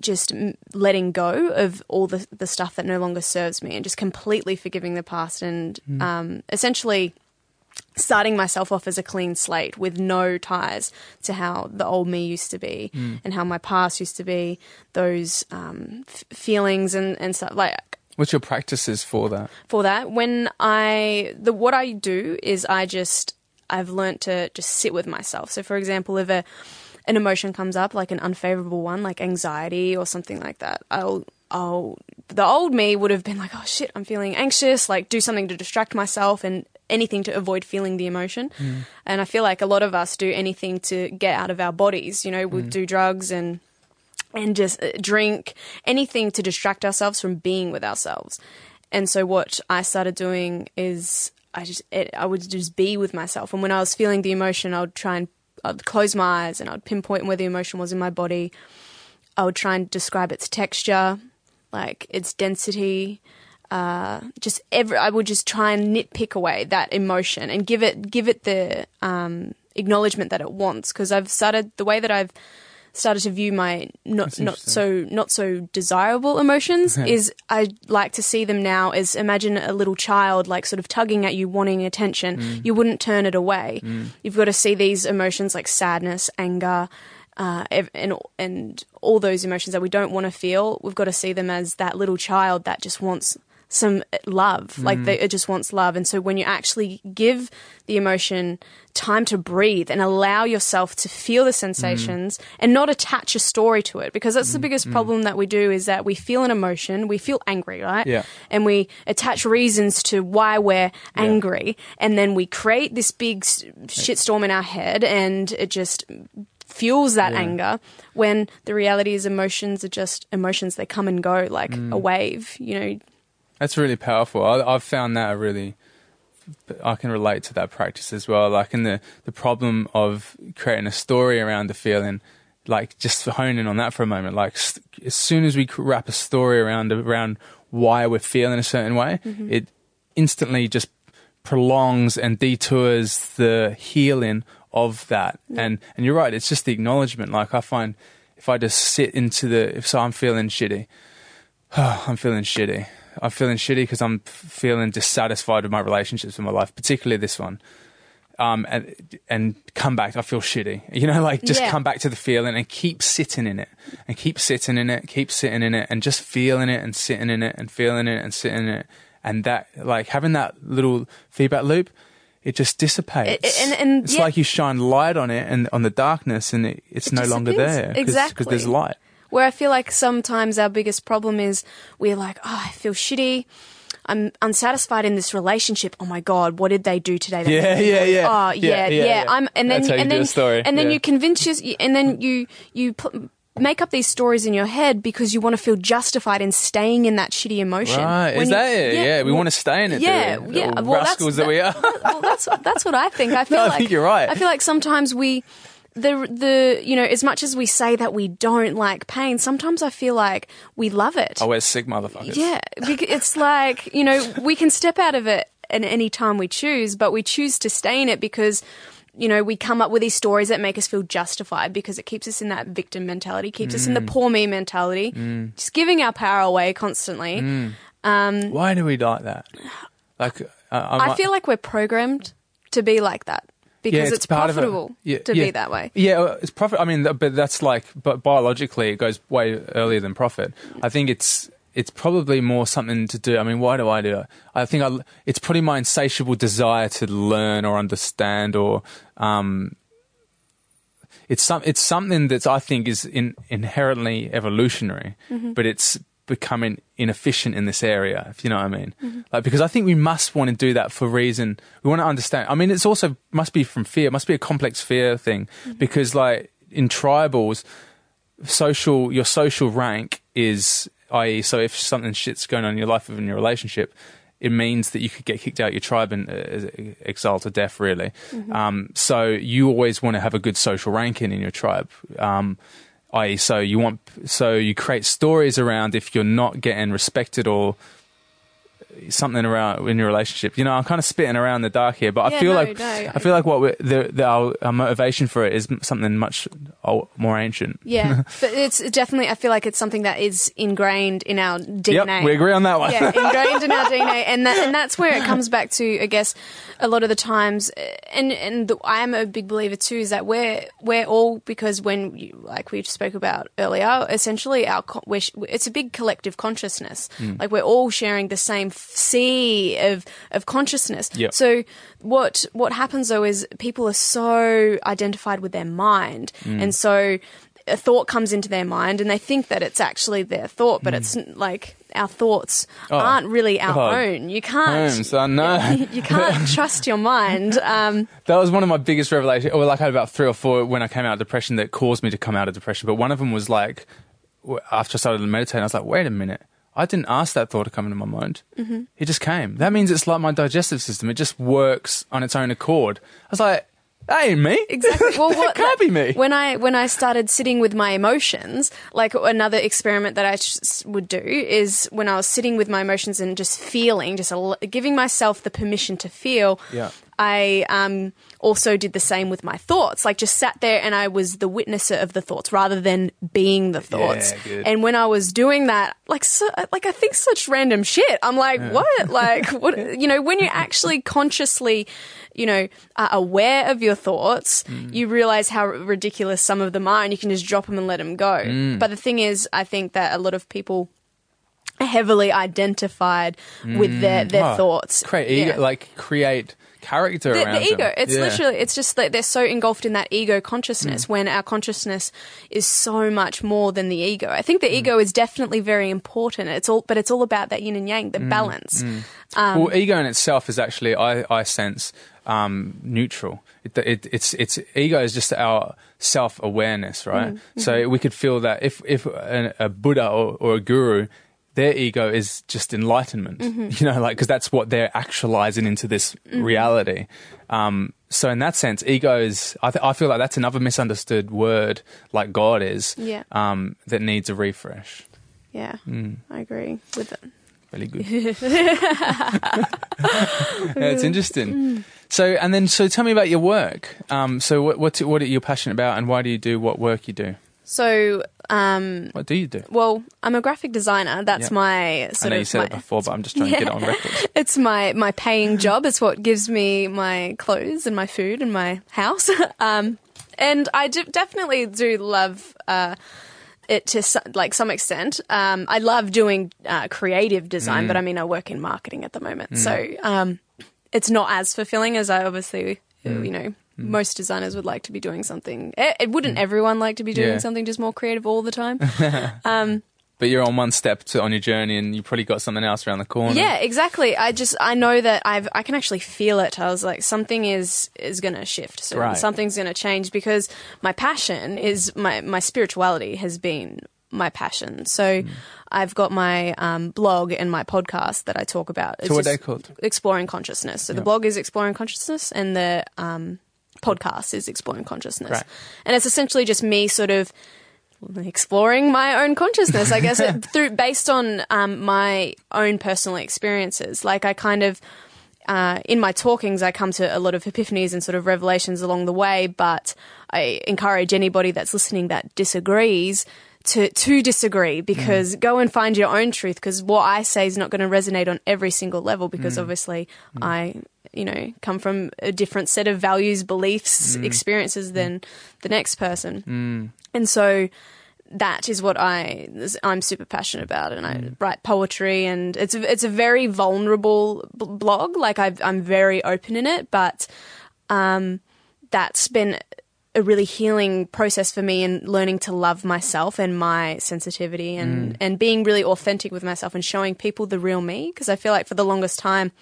just letting go of all the the stuff that no longer serves me, and just completely forgiving the past, and um, essentially starting myself off as a clean slate with no ties to how the old me used to be and how my past used to be, those um, f- feelings and, and stuff like What's your practices for that? for that. When I the what I do is I just I've learnt to just sit with myself. So for example, if a an emotion comes up, like an unfavorable one, like anxiety or something like that, I'll I'll the old me would have been like, oh shit, I'm feeling anxious, like do something to distract myself and anything to avoid feeling the emotion. Mm. And I feel like a lot of us do anything to get out of our bodies. You know, we mm. do drugs and and just uh, drink anything to distract ourselves from being with ourselves. And so what I started doing is I just it, I would just be with myself. And when I was feeling the emotion, I would try and I'd close my eyes and I'd pinpoint where the emotion was in my body. I would try and describe its texture, like its density. Uh, just every, I would just try and nitpick away that emotion and give it give it the um, acknowledgement that it wants. Because I've started the way that I've started to view my not not so not so desirable emotions is I like to see them now as imagine a little child like sort of tugging at you wanting attention. Mm. you wouldn't turn it away. You've got to see these emotions like sadness anger uh, and and all those emotions that we don't want to feel. We've got to see them as that little child that just wants some uh, love. Like mm. they, it just wants love. And so when you actually give the emotion time to breathe and allow yourself to feel the sensations mm. and not attach a story to it, because that's the mm, biggest problem that we do is that we feel an emotion, we feel angry, right? Yeah. And we attach reasons to why we're angry, and then we create this big shitstorm in our head, and it just fuels that Yeah. anger when the reality is emotions are just emotions they come and go like Mm. a wave you know That's really powerful. I, I've found that a really. I can relate to that practice as well. Like in the the problem of creating a story around the feeling, like just honing on that for a moment. Like s- as soon as we wrap a story around around why we're feeling a certain way, mm-hmm. it instantly just prolongs and detours the healing of that. And and you're right. It's just the acknowledgement. Like I find if I just sit into the if so I'm feeling shitty. I'm feeling shitty. I'm feeling shitty because I'm feeling dissatisfied with my relationships in my life, particularly this one. Um, and and come back. I feel shitty. You know, like just Yeah. come back to the feeling and keep sitting in it, and keep sitting in it, keep sitting in it, and just feeling it and sitting in it and feeling it and sitting in it, and that like having that little feedback loop, it just dissipates. It- and- and it's yeah. like you shine light on it and on the darkness, and it, it's It no longer there because Exactly. there's light. Where i feel like sometimes our biggest problem is we're like oh i feel shitty I'm unsatisfied in this relationship. Oh my god, what did they do today? that Yeah, yeah, yeah. Oh Yeah, yeah, yeah, yeah. yeah. I'm, and then That's how you and then and then yeah. you convince you, and then you you put, make up these stories in your head because you want to feel justified in staying in that shitty emotion. Right, When is you- that it? Yeah, we want to stay in it. Yeah, yeah. Well, that's- rascals that we are. well, that's that's what I think. I feel No, I think you're right. I feel like sometimes we the the you know as much as we say that we don't like pain, sometimes I feel like we love it. Oh, we're sick motherfuckers. Yeah, it's like you know we can step out of it at any time we choose, but we choose to stay in it because you know we come up with these stories that make us feel justified because it keeps us in that victim mentality, keeps us in Mm. the poor me mentality, just giving our power away constantly. Mm. Why do we like that? Like, uh, I feel like we're programmed to be like that because it's, part of it. profitable Yeah, to yeah. be that way. Yeah, it's profit. I mean, but that's like, but biologically, it goes way earlier than profit. I think it's it's probably more something to do. I mean, why do I do it? I think I, it's probably my insatiable desire to learn or understand or. Um, it's some it's something that I think is in, inherently evolutionary, Mm-hmm. but it's becoming inefficient in this area. If you know what I mean, Mm-hmm. like because I think we must want to do that for reason. We want to understand. I mean, it's also must be from fear. It must be a complex fear thing Mm-hmm. because like in tribals, social your social rank is i.e. so if something shit's going on in your life or in your relationship it means that you could get kicked out of your tribe and uh, exiled to death really um, so you always want to have a good social ranking in your tribe um, i.e. so you want so you create stories around if you're not getting respected or something around in your relationship. You know, I'm kind of spitting around the dark here, but I feel no, like no, I- I feel like what we're, the, the our, our motivation for it is something much old, more ancient. Yeah, but it's definitely. I feel like it's something that is ingrained in our DNA. Yep, we agree on that one. yeah, ingrained in our DNA, and that, and that's where it comes back to. I guess a lot of the times, and and the, I am a big believer too, is that we're we're all because when you, like we spoke about earlier, essentially our it's a big collective consciousness. Hmm. Like we're all sharing the same sea of of consciousness. Yep. So what what happens though is people are so identified with their mind, Hmm. and so a thought comes into their mind and they think that it's actually their thought, but it's like our thoughts aren't really our Oh. own. You can't. Home, son, no. You can't trust your mind. Um, That was one of my biggest revelations. Or like I had about three or four when I came out of depression that caused me to come out of depression. But one of them was like after I started meditating, I was like, wait a minute. I didn't ask that thought to come into my mind. Mm-hmm. It just came. That means it's like my digestive system. It just works on its own accord. I was like, that ain't me. Exactly. Well, what can't be me. When I when I started sitting with my emotions, like another experiment that I would do is when I was sitting with my emotions and just feeling, just al- giving myself the permission to feel. Yeah. I um, also did the same with my thoughts. Like just sat there and I was the witnesser of the thoughts rather than being the thoughts. good. And when I was doing that, like so, like I think such random shit. I'm like, what? Like what? You know, when you're actually consciously, you know, are aware of your thoughts, Mm. you realize how ridiculous some of them are, and you can just drop them and let them go. Mm. But the thing is, I think that a lot of people are heavily identified with their their Oh, thoughts. create ego, Yeah. like create character the, around the ego. them. It's Yeah. literally, it's just that they're so engulfed in that ego consciousness Mm. when our consciousness is so much more than the ego. I think the Mm. ego is definitely very important. It's all, but it's all about that yin and yang, Mm. the balance. Um, well, ego in itself is actually, I, I sense, um, neutral. It, it, it's, it's ego is just our self awareness, right? Mm-hmm. So we could feel that if if a, a Buddha or, or a guru, their ego is just enlightenment, Mm-hmm. you know, like because that's what they're actualizing into this reality. Um, so in that sense, ego is. I, th- I feel like that's another misunderstood word, like God is, Yeah. um, that needs a refresh. Yeah, Mm. I agree with it. Really good. yeah, it's interesting. So, and then, so tell me about your work. Um, so, what what what are you passionate about, and why do you do what work you do? So, um, What do you do? well, I'm a graphic designer. That's Yeah. my I sort know of you said my, it before, but I'm just trying to get it on record. it's my my paying job. It's what gives me my clothes and my food and my house. um, and I do, definitely do love uh, it to like some extent. Um, I love doing uh, creative design, but I mean, I work in marketing at the moment, so um, it's not as fulfilling as I obviously uh, mm. you know. Mm. Most designers would like to be doing something. It, it wouldn't mm. everyone like to be doing Yeah. something just more creative all the time? Um, but you're on one step to, on your journey, and you probably got something else around the corner. Yeah, exactly. I just I know that I've I can actually feel it. I was like something is is going to shift. So Right. something's going to change because my passion is my my spirituality has been my passion. So Hmm. I've got my um, blog and my podcast that I talk about. It's So what are they called? Exploring consciousness. So the blog is exploring consciousness, and the um, podcast is exploring consciousness. Right. And it's essentially just me sort of exploring my own consciousness, I guess, through based on um, my own personal experiences. Like I kind of. Uh, in my talkings, I come to a lot of epiphanies and sort of revelations along the way, but I encourage anybody that's listening that disagrees to to disagree because mm. go and find your own truth because what I say is not going to resonate on every single level because mm. obviously mm. I you know come from a different set of values, beliefs, experiences than the next person. And so that is what I I'm super passionate about, and I write poetry, and it's a, it's a very vulnerable blog. Like i I'm very open in it, but um, that's been a really healing process for me in learning to love myself and my sensitivity, and and being really authentic with myself and showing people the real me. Because I feel like for the longest time.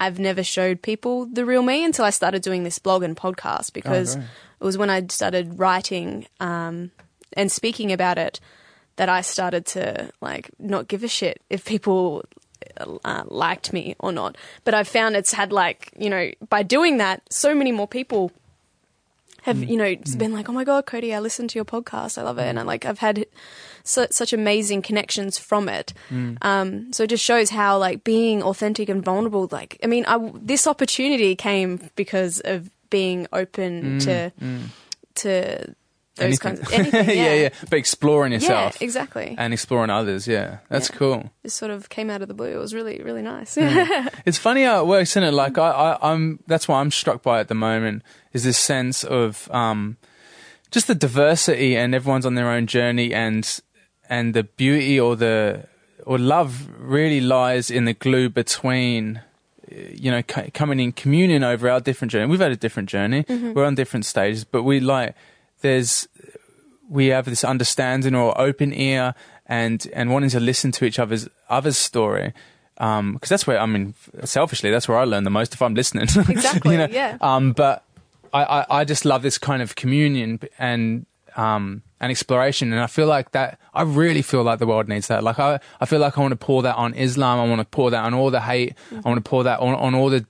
I've never showed people the real me until I started doing this blog and podcast because great. it was when I started writing um, and speaking about it that I started to like not give a shit if people uh, liked me or not. But I've found it's had like you know by doing that, so many more people have mm. you know it's mm. been like, oh my god, Cody, I listened to your podcast, I love it, and I like I've had su- such amazing connections from it. Mm. Um, so it just shows how like being authentic and vulnerable. Like I mean, I, this opportunity came because of being open to to those Anything. kinds of anything. Yeah, yeah, yeah. But exploring yourself. Yeah, exactly. and exploring others. Yeah, that's Yeah. cool. This sort of came out of the blue. It was really really nice. It's funny how it works, isn't it? Like I, I, I'm. That's what I'm struck by at the moment is this sense of um, just the diversity and everyone's on their own journey and and the beauty or the or love really lies in the glue between you know c- coming in communion over our different journey. We've had a different journey. We're on different stages, but we like there's we have this understanding or open ear and and wanting to listen to each other's other's story because that's where I mean selfishly that's where I learn the most if I'm listening Exactly, You know? yeah. um but I, I I just love this kind of communion and um and exploration and I feel like that I really feel like the world needs that like I I feel like I want to pour that on Islam I want to pour that on all the hate I want to pour that on on all the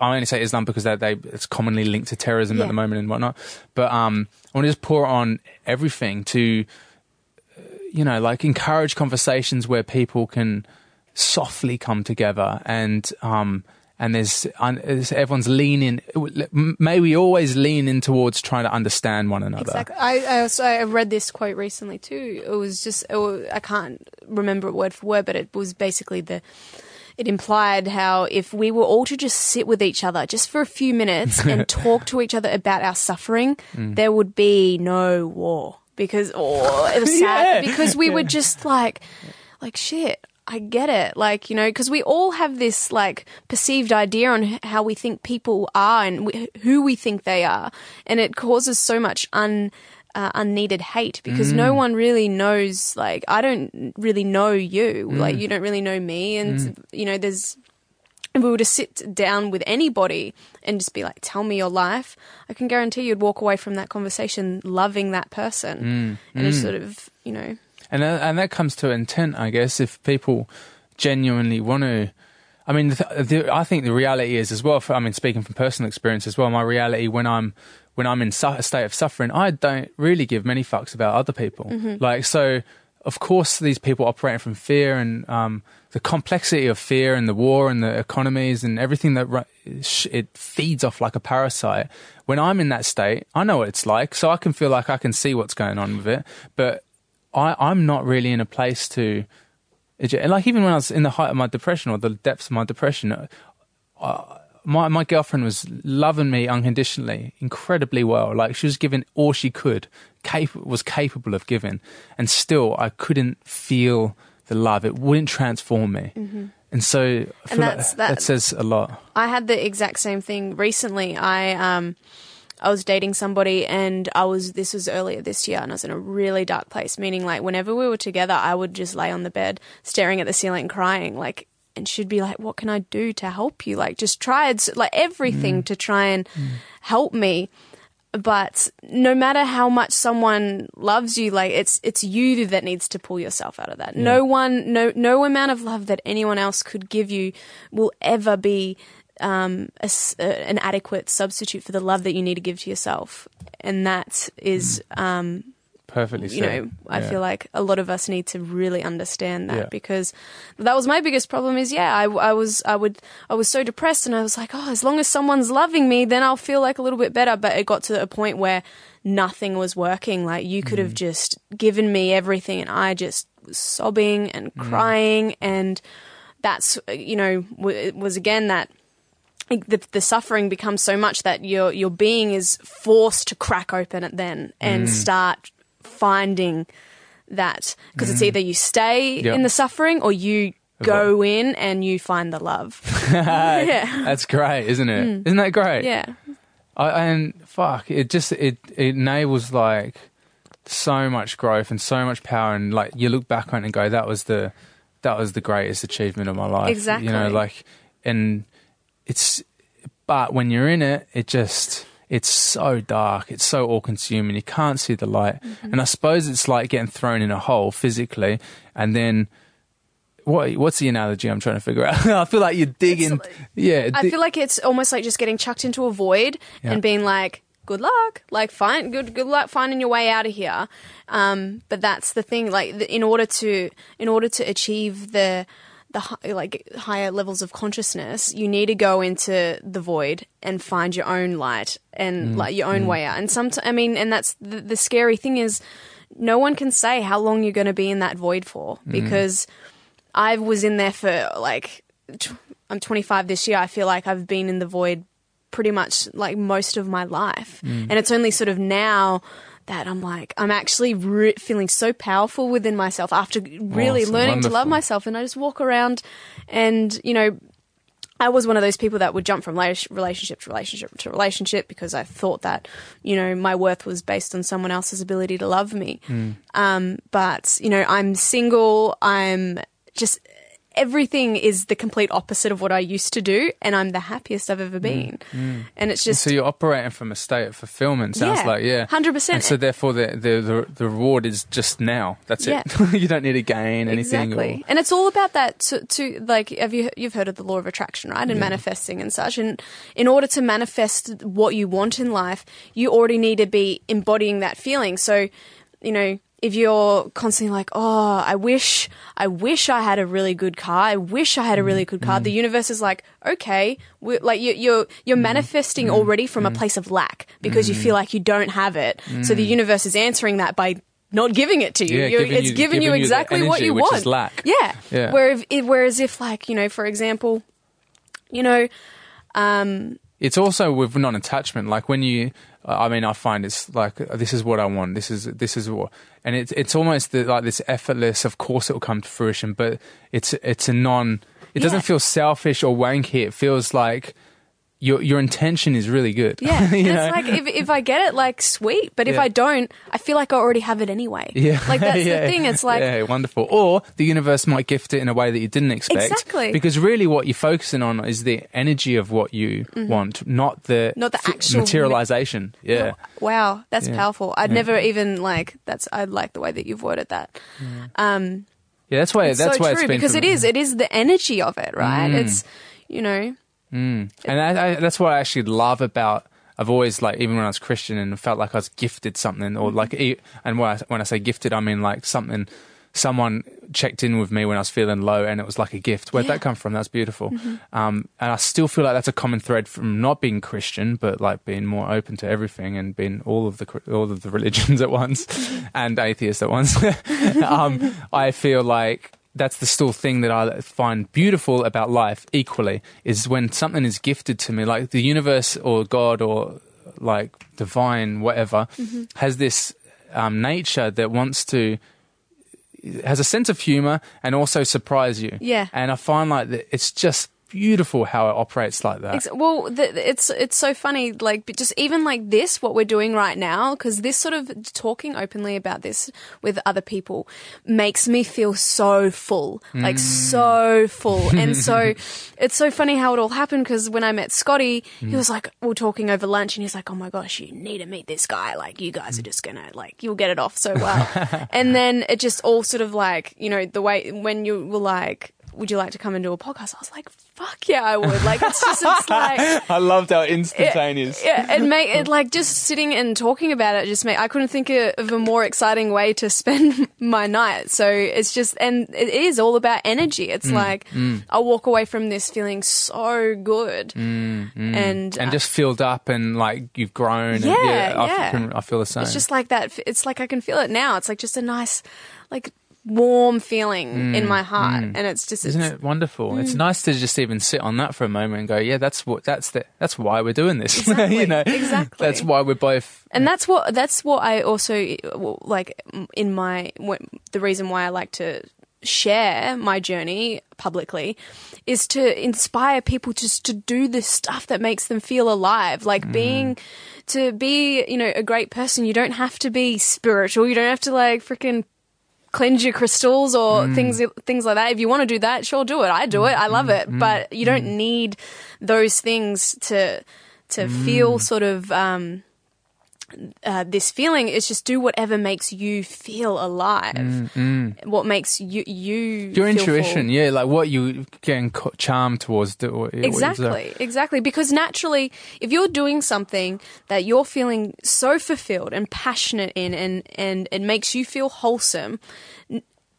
I only say Islam because that they it's commonly linked to terrorism Yeah. at the moment and whatnot. But um, I want to just pour on everything to, you know, like encourage conversations where people can softly come together and um and there's, un, there's everyone's leaning. May we always lean in towards trying to understand one another. Exactly. I, I also I read this quote recently too. It was just it was, I can't remember it word for word, but it was basically the. It implied how if we were all to just sit with each other just for a few minutes and talk to each other about our suffering, Mm. there would be no war because or it was sad Yeah. because we were just like like shit. I get it. Like, you know, because we all have this like perceived idea on how we think people are and w- who we think they are. And it causes so much un, uh, unneeded hate because no mm. one really knows, like, I don't really know you. Mm. Like, you don't really know me. And, mm. you know, there's, if we were to sit down with anybody and just be like, tell me your life, I can guarantee you'd walk away from that conversation loving that person. And it's sort of, you know, And that, and that comes to intent, I guess. If people genuinely want to, I mean, the, the, I think the reality is as well. For, I mean, speaking from personal experience as well, my reality when I'm when I'm in su- a state of suffering, I don't really give many fucks about other people. Like so, of course, these people operating from fear and um, the complexity of fear and the war and the economies and everything that ru- it feeds off like a parasite. When I'm in that state, I know what it's like, so I can feel like I can see what's going on with it, but I, I'm not really in a place to, like even when I was in the height of my depression or the depths of my depression, uh, uh, my my girlfriend was loving me unconditionally, incredibly well. Like she was giving all she could, cap- was capable of giving, and still I couldn't feel the love. It wouldn't transform me, and so I feel like that's- that, that- says a lot. I had the exact same thing recently. I um I was dating somebody and I was this was earlier this year and I was in a really dark place, meaning like whenever we were together I would just lay on the bed staring at the ceiling crying like and she'd be like, What can I do to help you? Like just try it's like everything to try and help me. But no matter how much someone loves you, like it's it's you that needs to pull yourself out of that. No one, no no amount of love that anyone else could give you will ever be um, a an adequate substitute for the love that you need to give to yourself. And that is, um, Perfectly you said. know, I Yeah. feel like a lot of us need to really understand that Yeah. because that was my biggest problem. Is yeah, I, I was I would I was so depressed and I was like, oh, as long as someone's loving me, then I'll feel like a little bit better. But it got to a point where nothing was working. Like you could have Mm. just given me everything, and I just was sobbing and Mm. crying, and that's you know w- it was again that the, the suffering becomes so much that your your being is forced to crack open it then and start finding that because it's either you stay Yeah. in the suffering or you go in and you find the love. yeah, That's great, isn't it? Mm. not that great? Yeah, I, and fuck, it just it, it enables like so much growth and so much power, and like you look back on it and go, that was the that was the greatest achievement of my life. Exactly. You know, like, and it's but when you're in it, it just it's so dark, it's so all consuming. You can't see the light, Mm-hmm. and I suppose it's like getting thrown in a hole physically, and then. What, what's the analogy I'm trying to figure out? I feel like you're digging. yeah, I feel like it's almost like just getting chucked into a void Yeah. and being like, "Good luck, like find good good luck finding your way out of here." Um, but that's the thing. Like, in order to in order to achieve the the hi- like higher levels of consciousness, you need to go into the void and find your own light and mm. like your own mm. way out. And sometimes, I mean, and that's the, the scary thing is, no one can say how long you're going to be in that void for mm. because I was in there for like I'm 25 this year. I feel like I've been in the void pretty much like most of my life, Mm. and it's only sort of now that I'm like I'm actually re- feeling so powerful within myself after really Awesome. learning to love myself, and I just walk around, and you know. I was one of those people that would jump from relationship to relationship to relationship because I thought that, you know, my worth was based on someone else's ability to love me. Um, but, you know, I'm single. I'm just everything is the complete opposite of what I used to do, and I'm the happiest I've ever been. Mm, mm. And it's just so you're operating from a state of fulfillment. Sounds Yeah, like yeah, 100%. So therefore, the, the the the reward is just now. That's it. you don't need to gain anything. Exactly, and it's all about that. To, to like, have you you've heard of the law of attraction, right? And manifesting and such. And in order to manifest what you want in life, you already need to be embodying that feeling. So, you know. If you're constantly like, oh, I wish, I wish I had a really good car. I wish I had a really mm, good car. The mm. universe is like, okay, like you, you're you're mm, manifesting already from a place of lack because you feel like you don't have it. So the universe is answering that by not giving it to you. Yeah, giving it's you- giving you you exactly what you want. lack. Yeah. Yeah. Whereas, if, whereas if, like, you know, for example, you know, Yeah, it's also with non-attachment. Like when you, I mean, I find it's like this is what I want. This is this is what, and it's it's almost the, like this effortless. Of course, it will come to fruition, but it's it's a non. It doesn't feel selfish or wanky. It feels like your your intention is really good. Yeah, You know? it's like if if I get it, like sweet. But if Yeah. I don't, I feel like I already have it anyway. Yeah, like that's yeah. the thing. It's like yeah, wonderful. Or the universe might gift it in a way that you didn't expect. Exactly. Because really, what you're focusing on is the energy of what you want, not the Mm-hmm. Not the fi- actual- materialization. Yeah. wow, that's Yeah. powerful. I'd never even like that's. I like the way that you've worded that. Um, Yeah, that's why. it's that's so why true it's been because it is. It is the energy of it, right? Mm. It's you know. And I, I, that's what I actually love about. I've always like, even when I was Christian, and felt like I was gifted something, or like, and when I, when I say gifted, I mean like something. Someone checked in with me when I was feeling low, and it was like a gift. Where'd Yeah. that come from? That's beautiful. Um, and I still feel like that's a common thread from not being Christian, but like being more open to everything and being all of the all of the religions at once, and atheist at once. um, I feel like that's the still thing that I find beautiful about life equally is when something is gifted to me, like the universe or God or like divine, whatever, has this um, nature that wants to has a sense of humor and also surprise you. Yeah. And I find like that it's just beautiful how it operates like that. Ex- Well, th it's it's so funny, like just even like this, what we're doing right now, because this sort of talking openly about this with other people makes me feel so full, like so full, mm. and so it's so funny how it all happened. Because when I met Scotty, he mm. was like, we are talking over lunch, and he's like, "Oh my gosh, you need to meet this guy. Like, you guys are mm. just gonna like, you'll get it off so well." and then it just all sort of like, you know, the way when you were like. Would you like to come and do a podcast? I was like, "Fuck yeah, I would!" Like, it's just, it's like, I loved how instantaneous. yeah, it make it like just sitting and talking about it just make I couldn't think of a more exciting way to spend my night. So it's just and it is all about energy. It's Mm, like I walk away from this feeling so good, and and uh, just filled up and like you've grown. and, Yeah, I, yeah. can- I feel the same. it's just like that. It's like I can feel it now. It's like just a nice, like warm feeling in my heart, and it's just Mm, Isn't it's, it wonderful? Mm. It's nice to just even sit on that for a moment and go, yeah, that's what that's the that's why we're doing this. Exactly, you know, exactly. That's why we're both. and that's what that's what I also like in my when- the reason why I like to share my journey publicly is to inspire people just to do the stuff that makes them feel alive like being to be you know a great person you don't have to be spiritual you don't have to like freaking cleanse your crystals or mm. things things like that. If you want to do that sure do it. I do it. I love it. Mm-hmm. But you don't mm-hmm. need those things to to feel mm. sort of um uh, this feeling is just do whatever makes you feel alive. What makes you you Your intuition, full. yeah, like what you getting charmed towards. Do, what you observe. Exactly, exactly. Because naturally, if you're doing something that you're feeling so fulfilled and passionate in, and and it makes you feel wholesome,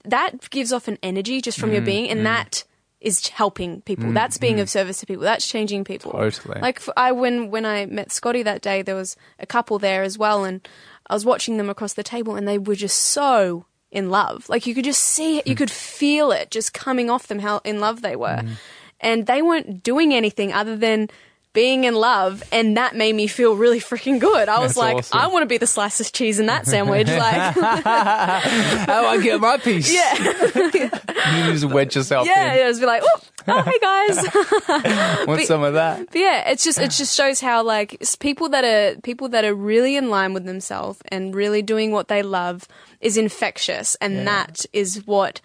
that gives off an energy just from your Mm, being, and that is helping people. Mm, That's being mm. of service to people. That's changing people. Totally. Like I when when I met Scotty that day, there was a couple there as well, and I was watching them across the table, and they were just so in love. Like you could just see it, you hmm. could feel it just coming off them how in love they were, hmm. and they weren't doing anything other than being in love, and that made me feel really freaking good. I was That's like, awesome. I want to be the slice of cheese in that sandwich. Like, How oh, I get my piece? yeah, you just wedge yourself yeah, in. it was be like, oh, oh, hey guys. Want some of that? But yeah, it's just it just shows how like people that are people that are really in line with themselves and really doing what they love is infectious, and that is what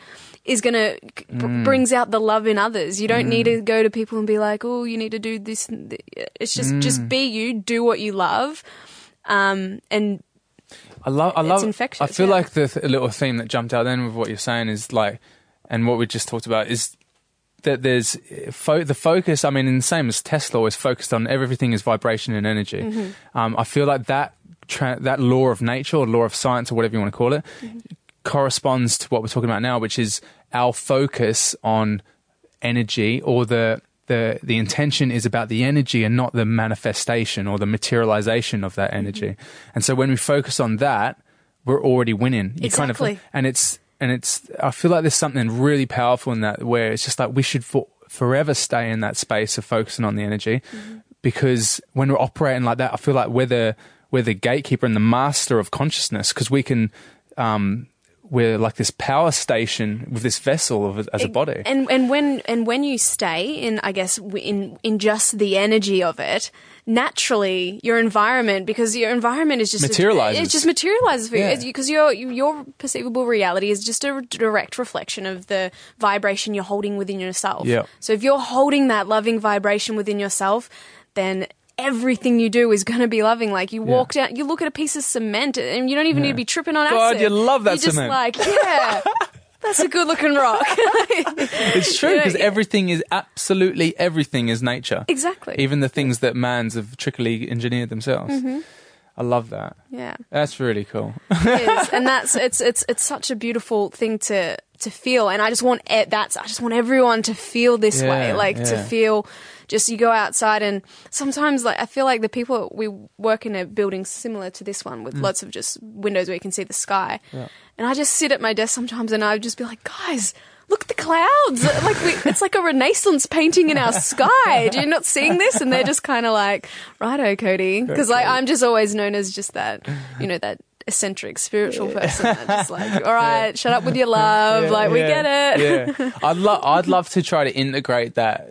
is gonna br- Mm. brings out the love in others. You don't need to go to people and be like, oh, you need to do this. It's just Mm. just be you, do what you love, um, and I love. I love. infectious, I feel yeah. like the th- little theme that jumped out then with what you're saying is like, and what we just talked about is that there's fo- the focus. I mean, in the same as Tesla is focused on everything is vibration and energy. Mm-hmm. Um, I feel like that tra- that law of nature or law of science or whatever you want to call it Mm-hmm. corresponds to what we're talking about now, which is our focus on energy or the the the intention is about the energy and not the manifestation or the materialization of that energy. Mm-hmm. And so when we focus on that, we're already winning. You kind Exactly. of and it's and it's I feel like there's something really powerful in that where it's just like we should for, forever stay in that space of focusing on the energy. because when we're operating like that, I feel like we're the we're the gatekeeper and the master of consciousness because we can. Um, we're like this power station with this vessel of, as a body. And and when and when you stay in, I guess in in just the energy of it, naturally your environment because your environment is just Materializes. It just materializes for Yeah. you because your your perceivable reality is just a direct reflection of the vibration you're holding within yourself. Yeah. So if you're holding that loving vibration within yourself, then everything you do is going to be loving. Like you walk down, you look at a piece of cement, and you don't even need to be tripping on God, acid. you love that You're just cement. like, yeah. That's a good looking rock. It's true Yeah, because yeah. everything is absolutely everything is nature. exactly. Even the things that mans have trickily engineered themselves. Mm-hmm. I love that. yeah. That's really cool. It is. and that's it's it's it's such a beautiful thing to to feel and i just want that's i just want everyone to feel this way Yeah, like to feel just you go outside and sometimes like i feel like the people we work in a building similar to this one Mm. with lots of just windows where you can see the sky and i just sit at my desk sometimes and i would just be like guys Look at the clouds! Like we, it's like a Renaissance painting in our sky. Do you not seeing this? And they're just kind of like, "Righto, Cody," because like I'm just always known as just that, you know, that eccentric spiritual person. That's just like, all right, shut up with your love. like we get it. yeah, I'd love I'd love to try to integrate that.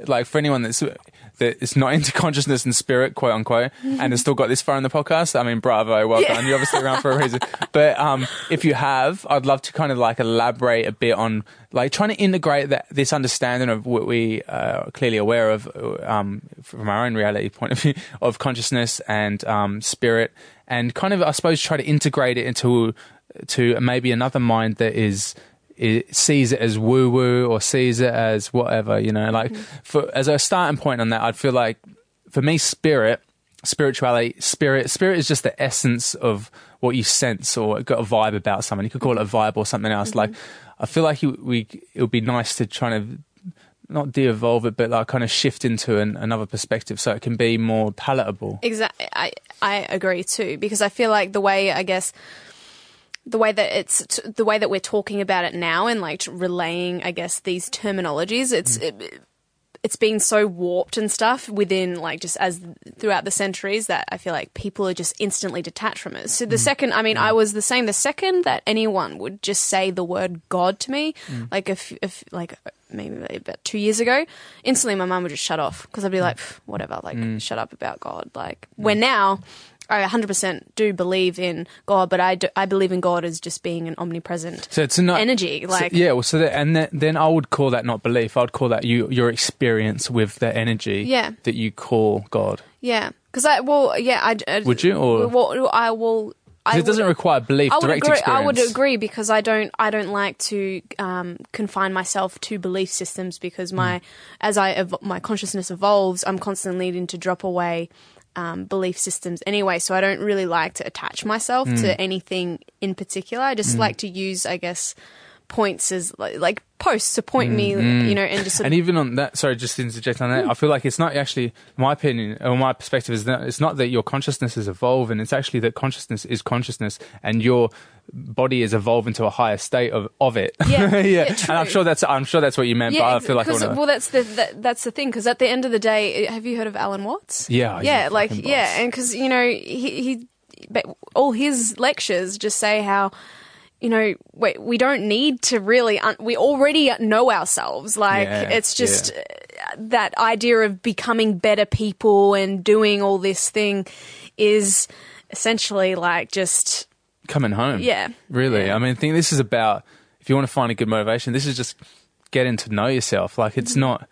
Uh, Like for anyone that's that is not into consciousness and spirit, quote unquote, and has still got this far in the podcast. I mean, bravo, well Yeah. done. You're obviously around for a reason. But um, if you have, I'd love to kind of like elaborate a bit on like trying to integrate that this understanding of what we uh, are clearly aware of um, from our own reality point of view of consciousness and um, spirit, and kind of I suppose try to integrate it into to maybe another mind that is it sees it as woo woo or sees it as whatever, you know. Like mm-hmm. for as a starting point on that, I'd feel like for me, spirit, spirituality, spirit, spirit is just the essence of what you sense or got a vibe about someone. You could call it a vibe or something else. Like mm-hmm. I feel like you, we it would be nice to try to not de-evolve it, but like kind of shift into an, another perspective so it can be more palatable. Exactly. I I agree too because I feel like the way I guess the way that it's t- the way that we're talking about it now and like relaying I guess these terminologies it's mm. it, it's been so warped and stuff within like just as throughout the centuries that I feel like people are just instantly detached from it. So the mm. second, I mean, I mm. was the same. The second that anyone would just say the word God to me, like if if like maybe about two years ago, instantly my mum would just shut off because I'd be like, whatever, like shut up about God. Like where now. I 100% do believe in God, but I, do, I believe in God as just being an omnipresent So it's not energy. so- Like, yeah, well, so that, and then, then I would call that not belief. I'd call that you your experience with the energy Yeah. that you call God. Yeah, because I well, yeah, I I- Would you, or- well, I will. I it doesn't require belief, I would direct agree. experience. I would agree because I don't. I don't like to um, confine myself to belief systems because my, Hmm. as I ev- my consciousness evolves, I'm constantly needing to drop away um, belief systems anyway. So I don't really like to attach myself Hmm. to anything in particular. I just like to use, I guess, points as like, like posts to point me, mm-hmm. you know, and just. And even on that, sorry, just to interject on that, I feel like it's not actually my opinion or my perspective is that it's not that your consciousness is evolving. It's actually that consciousness is consciousness, and your body is evolving to a higher state of, of it. Yeah, yeah, and I'm sure that's I'm sure that's what you meant. but I feel like I to. well, that's the that, that's the thing because at the end of the day, eh, have you heard of Alan Watts? Yeah, yeah, like yeah, and because you know he he, but all his lectures just say how. You know, we, we don't need to really. Un- we already know ourselves. Like Yeah, it's just uh, that idea of becoming better people and doing all this thing is essentially like just coming home. Yeah. Really. Yeah. I mean, I think this is about if you want to find a good motivation, this is just getting to know yourself. Like it's Mm-hmm. not.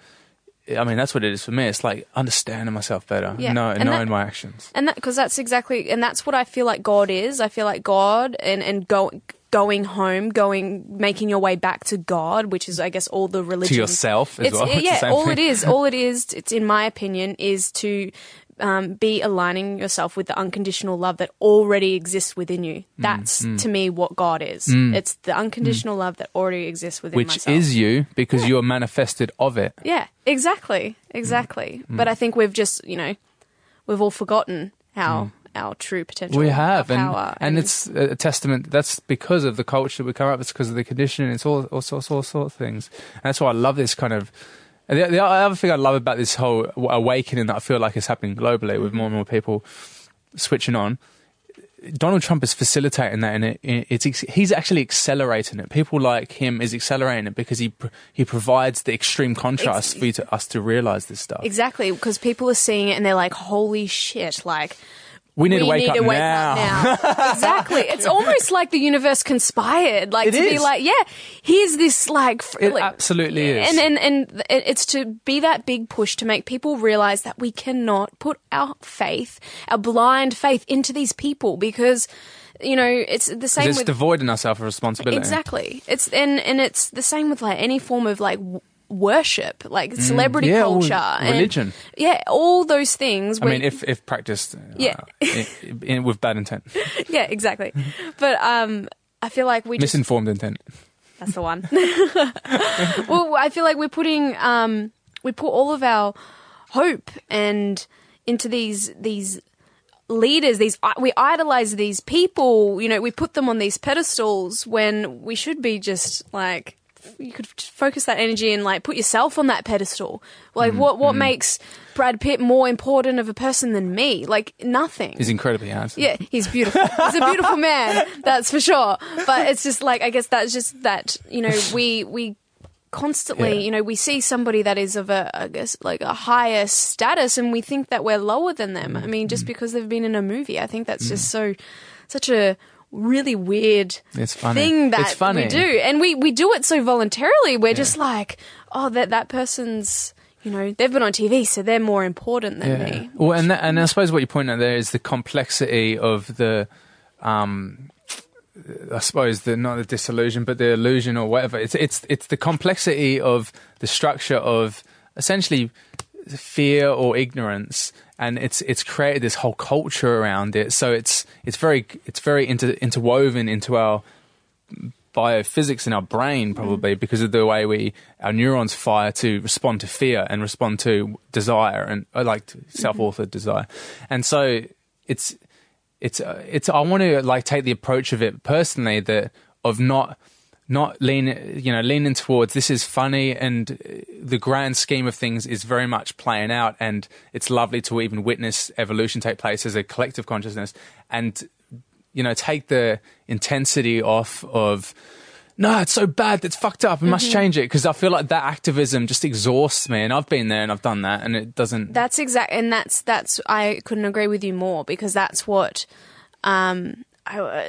I mean, that's what it is for me. It's like understanding myself better, Yeah. know, And knowing that- my actions. and that because that's exactly and that's what I feel like God is. I feel like God and and go, going home, going making your way back to God, which is I guess all the religion To yourself as it's, well. It's Yeah, all thing. it is, all it is. It's in my opinion is to. Um, be aligning yourself with the unconditional love that already exists within you. Mm, That's to me what God is. It's the unconditional love that already exists within Which myself. is you because you're manifested of it. Yeah, exactly, exactly. Mm. But I think we've just, you know, we've all forgotten how our true potential. We have, and, power, and it's a testament. That's because of the culture we come up. It's because of the conditioning. It's all all sorts, all sorts of things. And that's why I love this kind of The, the other thing I love about this whole awakening that I feel like is happening globally with more and more people switching on, Donald Trump is facilitating that, and it, it's he's actually accelerating it. People like him is accelerating it because he he provides the extreme contrast for you to us to realize this stuff. Exactly, because people are seeing it and they're like, "Holy shit!" Like we need we to wake, need up, to wake now. up now. exactly. It's almost like the universe conspired, like It to be like, yeah, here's this like, It like- absolutely is. and and and it's to be that big push to make people realize that we cannot put our faith, our blind faith, into these people because. You know, it's the same it's with devoiding ourselves of responsibility. Exactly. It's and and it's the same with like any form of like worship, like celebrity Mm. Yeah, culture, and- religion. yeah, all those things. I mean, if if practiced, uh, Yeah. in, in, with bad intent, yeah, exactly. But um, I feel like we just misinformed intent. that's the one. well, I feel like we're putting um, we put all of our hope and into these these leaders these we idolize these people you know we put them on these pedestals when we should be just like you could focus that energy and like put yourself on that pedestal like mm, what what mm. makes Brad Pitt more important of a person than me like nothing He's incredibly handsome. yeah, he's beautiful. He's a beautiful man, that's for sure. But it's just like I guess that's just that you know we we constantly Yeah. you know we see somebody that is of a I guess like a higher status and we think that we're lower than them. I mean, Mm. just because they've been in a movie, I think that's mm. just so such a really weird It's funny. thing that It's funny. we do, and we we do it so voluntarily. We're just like, oh, that that person's. You know, they've been on TV, so they're more important than me. Well, and that, and I suppose what you point out there is the complexity of the, um, I suppose the not the disillusion, but the illusion or whatever. It's it's it's the complexity of the structure of essentially fear or ignorance, and it's it's created this whole culture around it. So it's it's very it's very inter, interwoven into our biophysics in our brain probably because of the way we our neurons fire to respond to fear and respond to desire and uh, like self-authored desire. And so it's it's uh, it's i want to like take the approach of it personally that of not not lean you know leaning towards this is funny and uh, the grand scheme of things is very much playing out and it's lovely to even witness evolution take place as a collective consciousness and you know, take the intensity off of, no, it's so bad, It's fucked up, we must change it. Because I feel like that activism just exhausts me. And I've been there and I've done that, and it doesn't. That's exact, and that's that's I couldn't agree with you more because that's what um, I, uh,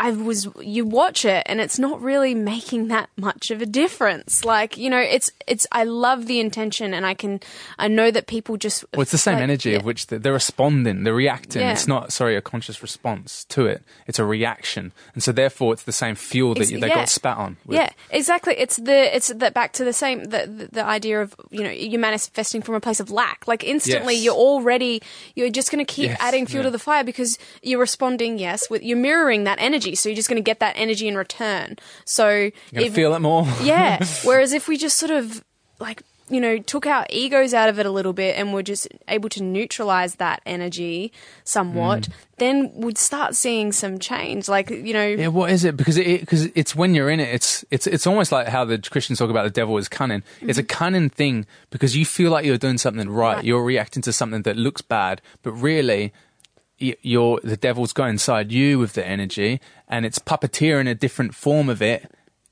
I was. You watch it, and it's not really making that much of a difference. Like you know, it's it's. I love the intention, and I can. I know that people just. well, it's the same like, energy yeah. of which they're, they're responding, they're reacting. Yeah. It's not, sorry, a conscious response to it. It's a reaction. And so therefore, it's the same fuel that you, they yeah. got spat on. with. Yeah, exactly. It's the it's the back to the same the, the the idea of you know you're manifesting from a place of lack. Like instantly, Yes. you're already you're just going to keep Yes, adding fuel to the fire because you're responding. Yes, with you're mirroring that energy, so you're just going to get that energy in return. So You're going to if- feel it more. yeah. Whereas if we just sort of like you know took our egos out of it a little bit and were just able to neutralize that energy somewhat, Mm. then we'd start seeing some change. Like you know. Yeah, what is it? Because it because it's when you're in it, it's it's it's almost like how the Christians talk about the devil is cunning. It's a cunning thing because you feel like you're doing something right. Right. You're reacting to something that looks bad, but really, you're the devil's got inside you with the energy, and it's puppeteering a different form of it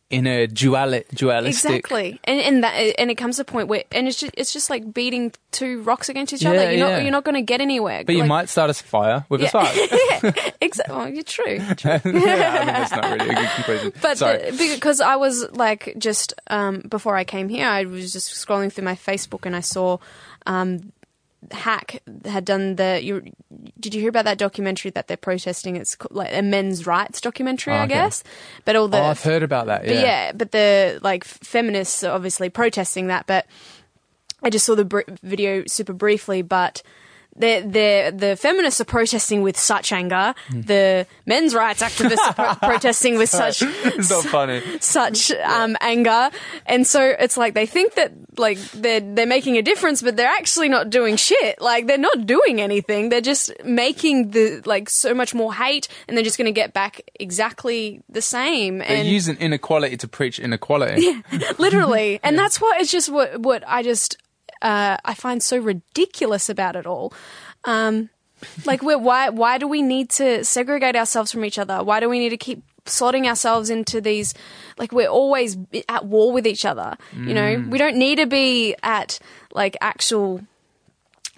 in a duali- dualistic. Exactly, and and that and it comes to a point where and it's just it's just like beating two rocks against each Yeah, other. You're yeah. not you're not going to get anywhere. But you might start a fire with a spark. Exactly. Well, you're true. yeah, I mean, that's not really a good conclusion. But Sorry. the- because I was like just um, before I came here, I was just scrolling through my Facebook and I saw um, Hack had done the. You, did you hear about that documentary that they're protesting? It's like a men's rights documentary, Oh, I guess. But all the oh, I've heard about that. But Yeah. yeah, but the like feminists are obviously protesting that. But I just saw the br- video super briefly. But the the the feminists are protesting with such anger. The men's rights activists are pro- protesting with such it's not funny. such um, anger, and so it's like they think that like they're they're making a difference, but they're actually not doing shit. Like they're not doing anything. They're just making the like so much more hate, and they're just going to get back exactly the same. They're and using inequality to preach inequality. Yeah, literally, and that's what it's just what what I just uh, I find so ridiculous about it all. Um, like, we're, why why do we need to segregate ourselves from each other? Why do we need to keep slotting ourselves into these? Like, we're always at war with each other. You know, Mm. we don't need to be at like actual.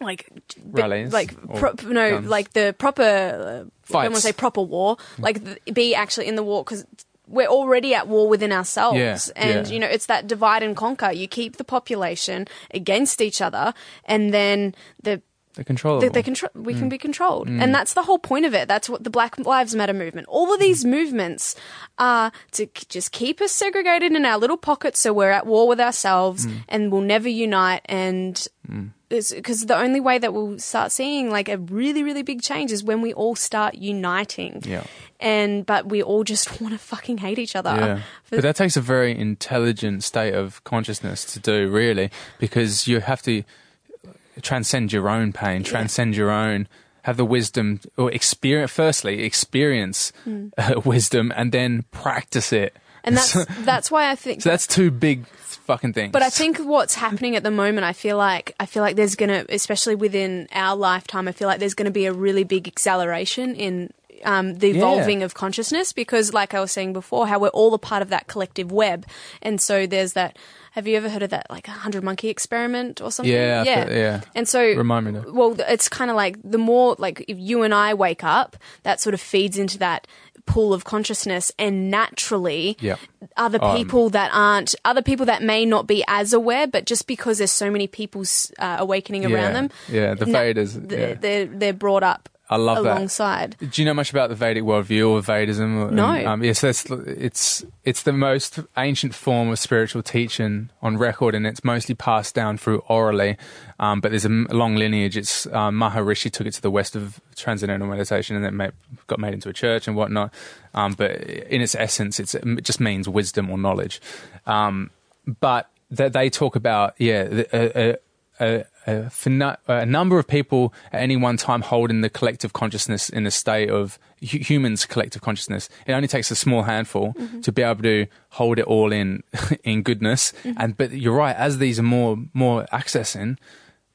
Like Rallies like pro- no, guns? like the proper. Uh, I don't want to say proper war. Like th- be actually in the war because we're already at war within ourselves, Yeah, and yeah. you know it's that divide and conquer. You keep the population against each other, and then the They're controllable. they, control. We Mm. can be controlled, and that's the whole point of it. That's what the Black Lives Matter movement. All of these movements are to k- just keep us segregated in our little pockets, so we're at war with ourselves, Mm. and we'll never unite. And because the only way that we'll start seeing like a really, really big change is when we all start uniting. Yeah. And but we all just want to fucking hate each other. Yeah. But that takes a very intelligent state of consciousness to do, really, because you have to transcend your own pain, transcend your own, have the wisdom, or experience, firstly, experience Hmm. uh, wisdom and then practice it. and that's that's why I think So that's two big fucking things. But I think what's happening at the moment, I feel like I feel like there's gonna, especially within our lifetime, I feel like there's gonna be a really big acceleration in um, the Yeah. evolving of consciousness because, like I was saying before, how we're all a part of that collective web, and so there's that. Have you ever heard of that, like a hundred monkey experiment or something? Yeah, yeah, yeah. And so, Remind me now. well, it's kind of like the more like if you and I wake up, that sort of feeds into that pool of consciousness, and naturally, Yeah. other Um, people that aren't other people that may not be as aware, but just because there's so many people's uh, awakening Yeah, around them, yeah, the na- Vedas, yeah. they're they're brought up. I love that. Do you know much about the Vedic worldview or Vedism? No. Um, yes, that's it's it's the most ancient form of spiritual teaching on record, and it's mostly passed down through orally. Um, but there's a long lineage. It's um, Maharishi took it to the west of transcendental meditation, and then ma- got made into a church and whatnot. Um, but in its essence, it's, it just means wisdom or knowledge. Um, but that they talk about yeah. A, a, a, a, a number of people at any one time holding the collective consciousness in a state of hu- humans' collective consciousness. It only takes a small handful mm-hmm. to be able to hold it all in in goodness. Mm-hmm. And but you're right, as these are more more accessing,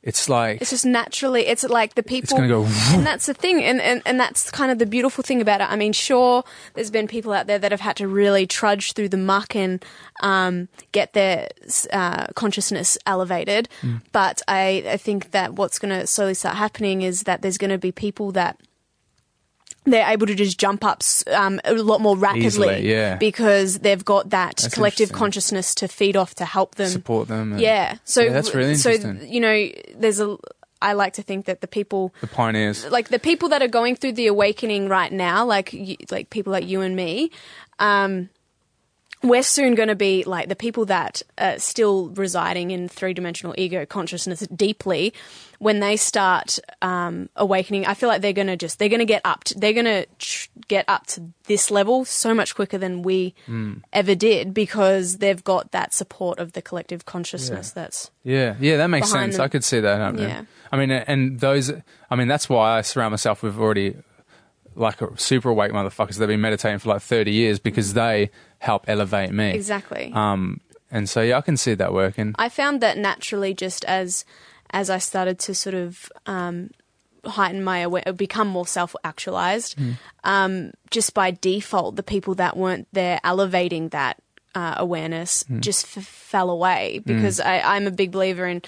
it's like It's just naturally, it's like the people. gonna go and that's the thing, and, and and that's kind of the beautiful thing about it. I mean, sure, there's been people out there that have had to really trudge through the muck and um, get their uh, consciousness elevated. Mm. But I, I think that what's going to slowly start happening is that there's going to be people that they're able to just jump up um, a lot more rapidly Easily, yeah. because they've got that That's collective consciousness to feed off to help them support them. yeah. So Yeah, that's really so you know, there's a. I like to think that the people, the pioneers. like the people that are going through the awakening right now, like like people like you and me, um, we're soon going to be like the people that are still residing in three dimensional ego consciousness deeply. When they start um, awakening, I feel like they're going to just they're going to get up. To, they're going to tr- get up to this level so much quicker than we Hmm. ever did because they've got that support of the collective consciousness. That's Yeah, yeah, that makes sense. them. I could see that happening. Yeah. I mean, and those, I mean, that's why I surround myself with already like a super awake motherfuckers. They've been meditating for like 30 years because they help elevate me. exactly. Um, and so, yeah, I can see that working. I found that naturally, just as as I started to sort of um, heighten my aware, become more self actualized, um, just by default, the people that weren't there elevating that. Uh, awareness just f- fell away because I, I'm a big believer in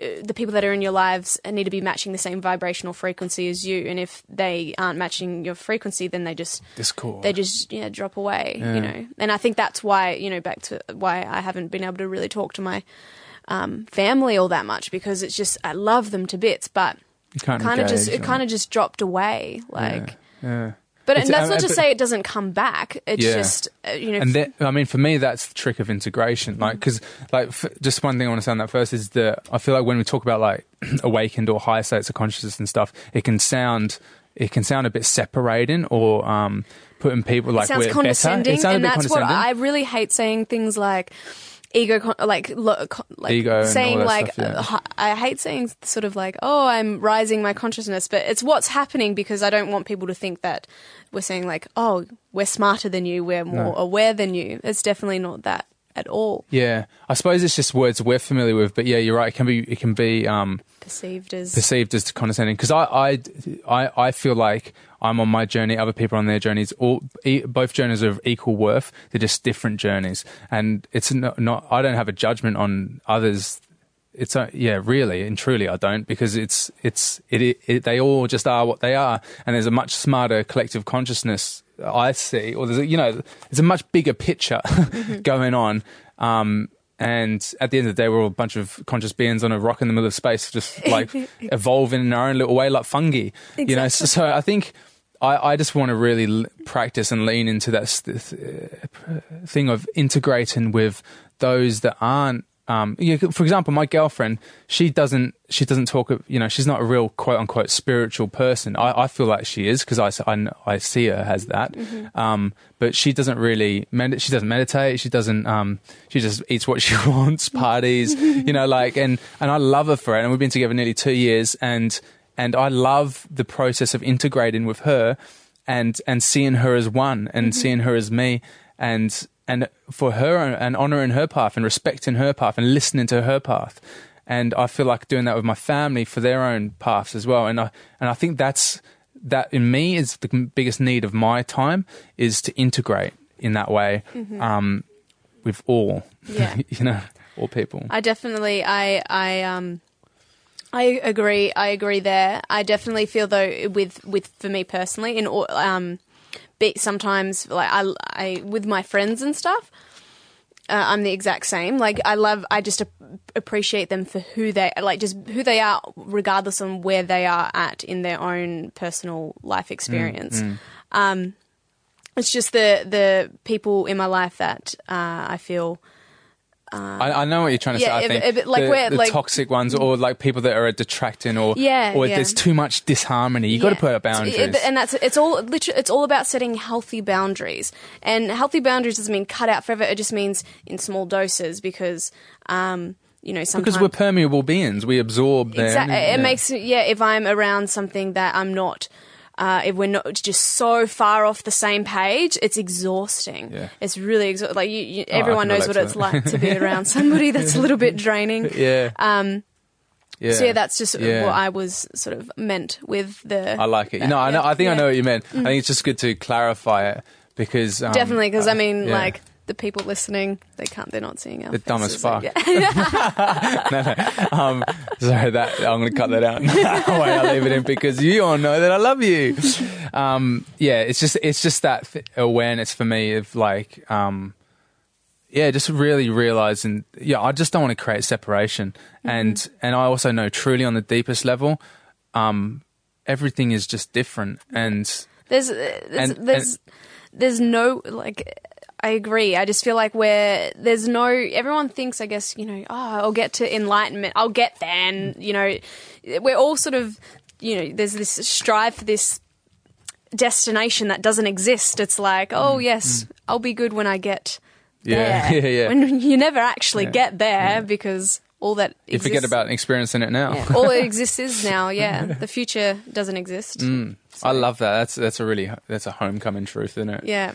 uh, the people that are in your lives need to be matching the same vibrational frequency as you, and if they aren't matching your frequency, then they just Discord. they just yeah drop away Yeah. you know and i think that's why you know back to why i haven't been able to really talk to my um, family all that much because it's just i love them to bits but kind of just it kind of just dropped away like Yeah. But It's- that's not to but- say it doesn't come back. It's Yeah. just uh, you know. and that, I mean, for me, that's the trick of integration. Like, because, like, f- just one thing I want to say on that first is that I feel like when we talk about like awakened or higher states of consciousness and stuff, it can sound, it can sound a bit separating or um, putting people like it sounds we're better. condescending, It and that's what. I really hate saying things like ego, con- like lo- like Ego saying like stuff, yeah. uh, I hate saying sort of like oh I'm rising my consciousness, but it's what's happening because I don't want people to think that we're saying like oh we're smarter than you, we're more No. aware than you. It's definitely not that at all Yeah, I suppose it's just words we're familiar with, but yeah, you're right. It can be, it can be um, perceived as perceived as condescending because I, I, I, I feel like I'm on my journey, other people are on their journeys. All e- both journeys are of equal worth. They're just different journeys, and it's not. not I don't have a judgment on others. It's uh, yeah, really and truly, I don't because it's it's it, it, it. They all just are what they are, and there's a much smarter collective consciousness I see, or there's a, you know, there's a much bigger picture going on. Um, and at the end of the day, we're all a bunch of conscious beings on a rock in the middle of space, just like evolving in our own little way, like fungi. You know, so, so I think I, I just want to really l- practice and lean into that this, uh, thing of integrating with those that aren't. Um, yeah, for example, my girlfriend, she doesn't, she doesn't talk. You know, she's not a real quote unquote spiritual person. I, I feel like she is because I, I I see her as that. Um, but she doesn't really, med- she doesn't meditate. She doesn't. Um, she just eats what she wants, parties. you know, like and and I love her for it. And we've been together nearly two years, and and I love the process of integrating with her, and and seeing her as one, and seeing her as me, and and for her and honoring her path and respecting her path and listening to her path. And I feel like doing that with my family for their own paths as well. And I and I think that's that in me is the biggest need of my time is to integrate in that way um, with all, Yeah. you know, all people. I definitely, I, I, um, I agree. I agree there. I definitely feel though with with for me personally, in all- um, be sometimes like I, I with my friends and stuff. Uh, I'm the exact same. Like I love, I just ap- appreciate them for who they like, just who they are, regardless on where they are at in their own personal life experience. Um, it's just the the people in my life that uh, I feel I, I know what you're trying to Yeah, say. I think if like the, where, the like- toxic ones, or like people that are detracting, or Yeah, or yeah. there's too much disharmony. You got to put up boundaries. Yeah, and that's it's all literally it's all about setting healthy boundaries. And healthy boundaries doesn't mean cut out forever. It just means in small doses because um, you know sometimes because we're permeable beings, we absorb. Them, Exactly. yeah. It makes yeah. If I'm around something that I'm not, uh, if we're not just so far off the same page, it's exhausting. Yeah. It's really exhausting. Like you, you Oh, everyone can knows what it's that. like to be around somebody that's a little bit draining. Yeah. Um. Yeah. So yeah, that's just Yeah. what I was sort of meant with the. I like it. You know, I know. I think I. Mm. know what you meant. I think it's just good to clarify it because um, Definitely, because I mean, yeah. like the people listening, they can't. They're not seeing our. They're dumb as fuck. yeah. um, sorry that I'm going to cut that out. Wait, I'll leave it in because you all know that I love you. Um, yeah, it's just it's just that awareness for me of like, um, yeah, just really realizing. Yeah, I just don't want to create separation, and and I also know truly on the deepest level, um, everything is just different, and There's uh, there's And- there's, there's no like I agree. I just feel like where there's no everyone thinks I guess, you know, oh, I'll get to enlightenment. I'll get there and you know, we're all sort of you know, there's this strive for this destination that doesn't exist. It's like, oh yes, I'll be good when I get Mm, Yeah, there. yeah, yeah. When you never actually get there because all that you forget exists- about experiencing it now. yeah, all that exists is now. Yeah, the future doesn't exist. Mm. I love that. That's that's a really that's a homecoming truth, isn't it? Yeah.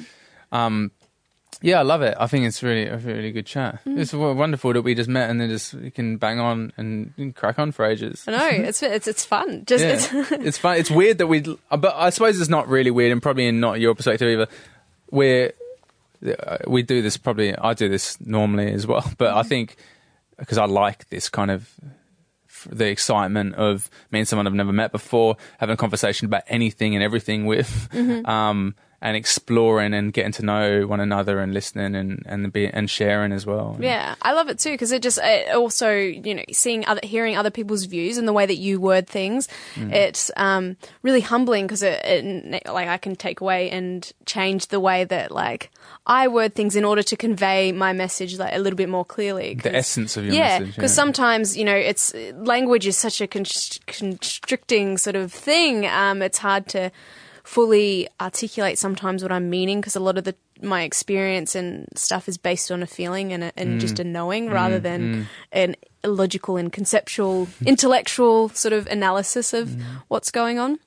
Yeah, I love it. I think it's really a really good chat. Mm. It's wonderful that we just met and then just we can bang on and, and crack on for ages. I know it's it's it's fun. Just Yeah, it's, it's fun. It's weird that we, but I suppose it's not really weird, and probably in not your perspective either. We're uh, we do this probably. I do this normally as well, but I think because I like this kind of the excitement of meeting someone I've never met before, having a conversation about anything and everything with, um, and exploring and getting to know one another and listening and and be and sharing as well. Yeah, I love it too because it just it also you know seeing other hearing other people's views and the way that you word things, Mm. it's um, really humbling because it, it like I can take away and change the way that like I word things in order to convey my message like a little bit more clearly. The essence of your yeah, message. because sometimes you know it's language is such a const- constricting sort of thing. Um, it's hard to fully articulate sometimes what I'm meaning because a lot of the my experience and stuff is based on a feeling and, a, and mm. just a knowing rather mm, than mm. an logical and conceptual, intellectual sort of analysis of what's going on.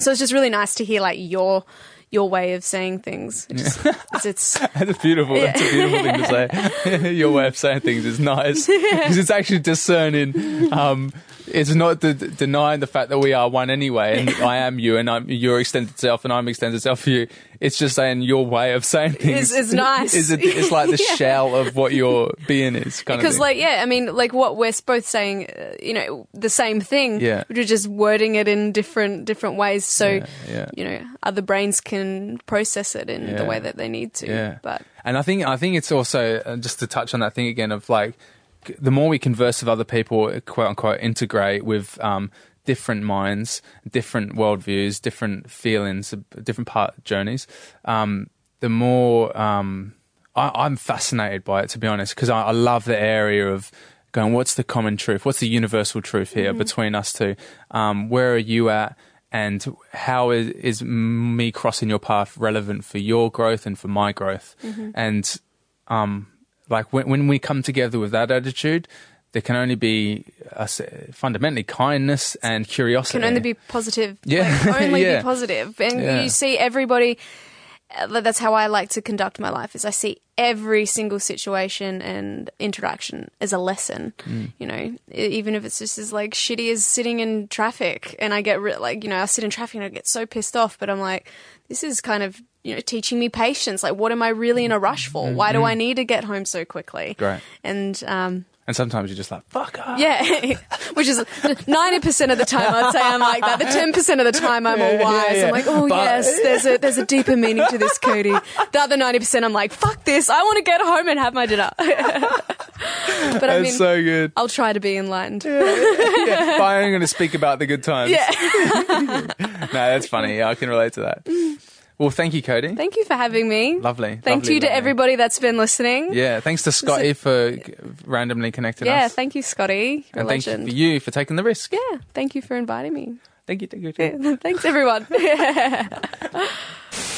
So it's just really nice to hear like your your way of saying things. It just, it's, it's That's beautiful. That's a beautiful thing to say. Your way of saying things is nice because it's actually discerning. Um, it's not the, denying the fact that we are one anyway, and I am you, and I'm your extended self, and I'm extended self for you. It's just saying your way of saying things is nice. Is a, it's like the Yeah. shell of what your being is, kind because like yeah i mean like what we're both saying uh, you know the same thing Yeah. we're just wording it in different different ways so Yeah, yeah. you know other brains can process it in the way that they need to Yeah. but And I think I think it's also uh, just to touch on that thing again of like the more we converse with other people, quote unquote, integrate with um, different minds, different worldviews, different feelings, different part journeys, um, the more um, I, I'm fascinated by it. To be honest, because I, I love the area of going, what's the common truth? What's the universal truth here between us two? Um, where are you at? And how is, is me crossing your path relevant for your growth and for my growth? And um, like when, when we come together with that attitude, there can only be uh, fundamentally kindness and curiosity. can only be positive Yeah. like, only Yeah. be positive. and Yeah. you see everybody uh, that's how I like to conduct my life is I see every single situation and interaction as a lesson Mm. you know even if it's just as like shitty as sitting in traffic and I get re- like you know I sit in traffic and I get so pissed off but I'm like this is kind of you know teaching me patience like what am I really in a rush for why do I need to get home so quickly Mm-hmm. Great. and um And sometimes you're just like, fuck off. yeah, which is ninety percent of the time I'd say I'm like that. The ten percent of the time I'm all Yeah, wise. yeah, I'm like, oh But- yes, there's a there's a deeper meaning to this, Cody. The other ninety percent I'm like, fuck this. I want to get home and have my dinner. but I That's mean, so good. I'll try to be enlightened. yeah, but I'm going to speak about the good times. Yeah. No, that's funny. Yeah, I can relate to that. Mm. Well, thank you, Cody. Thank you for having me. lovely. Thank lovely, you to lovely. everybody that's been listening. Yeah, thanks to Scotty for randomly connecting Yeah, us. Yeah, thank you, Scotty. And thank you for you for taking the risk. Yeah, thank you for inviting me. Thank you. Thank you. Thanks, everyone.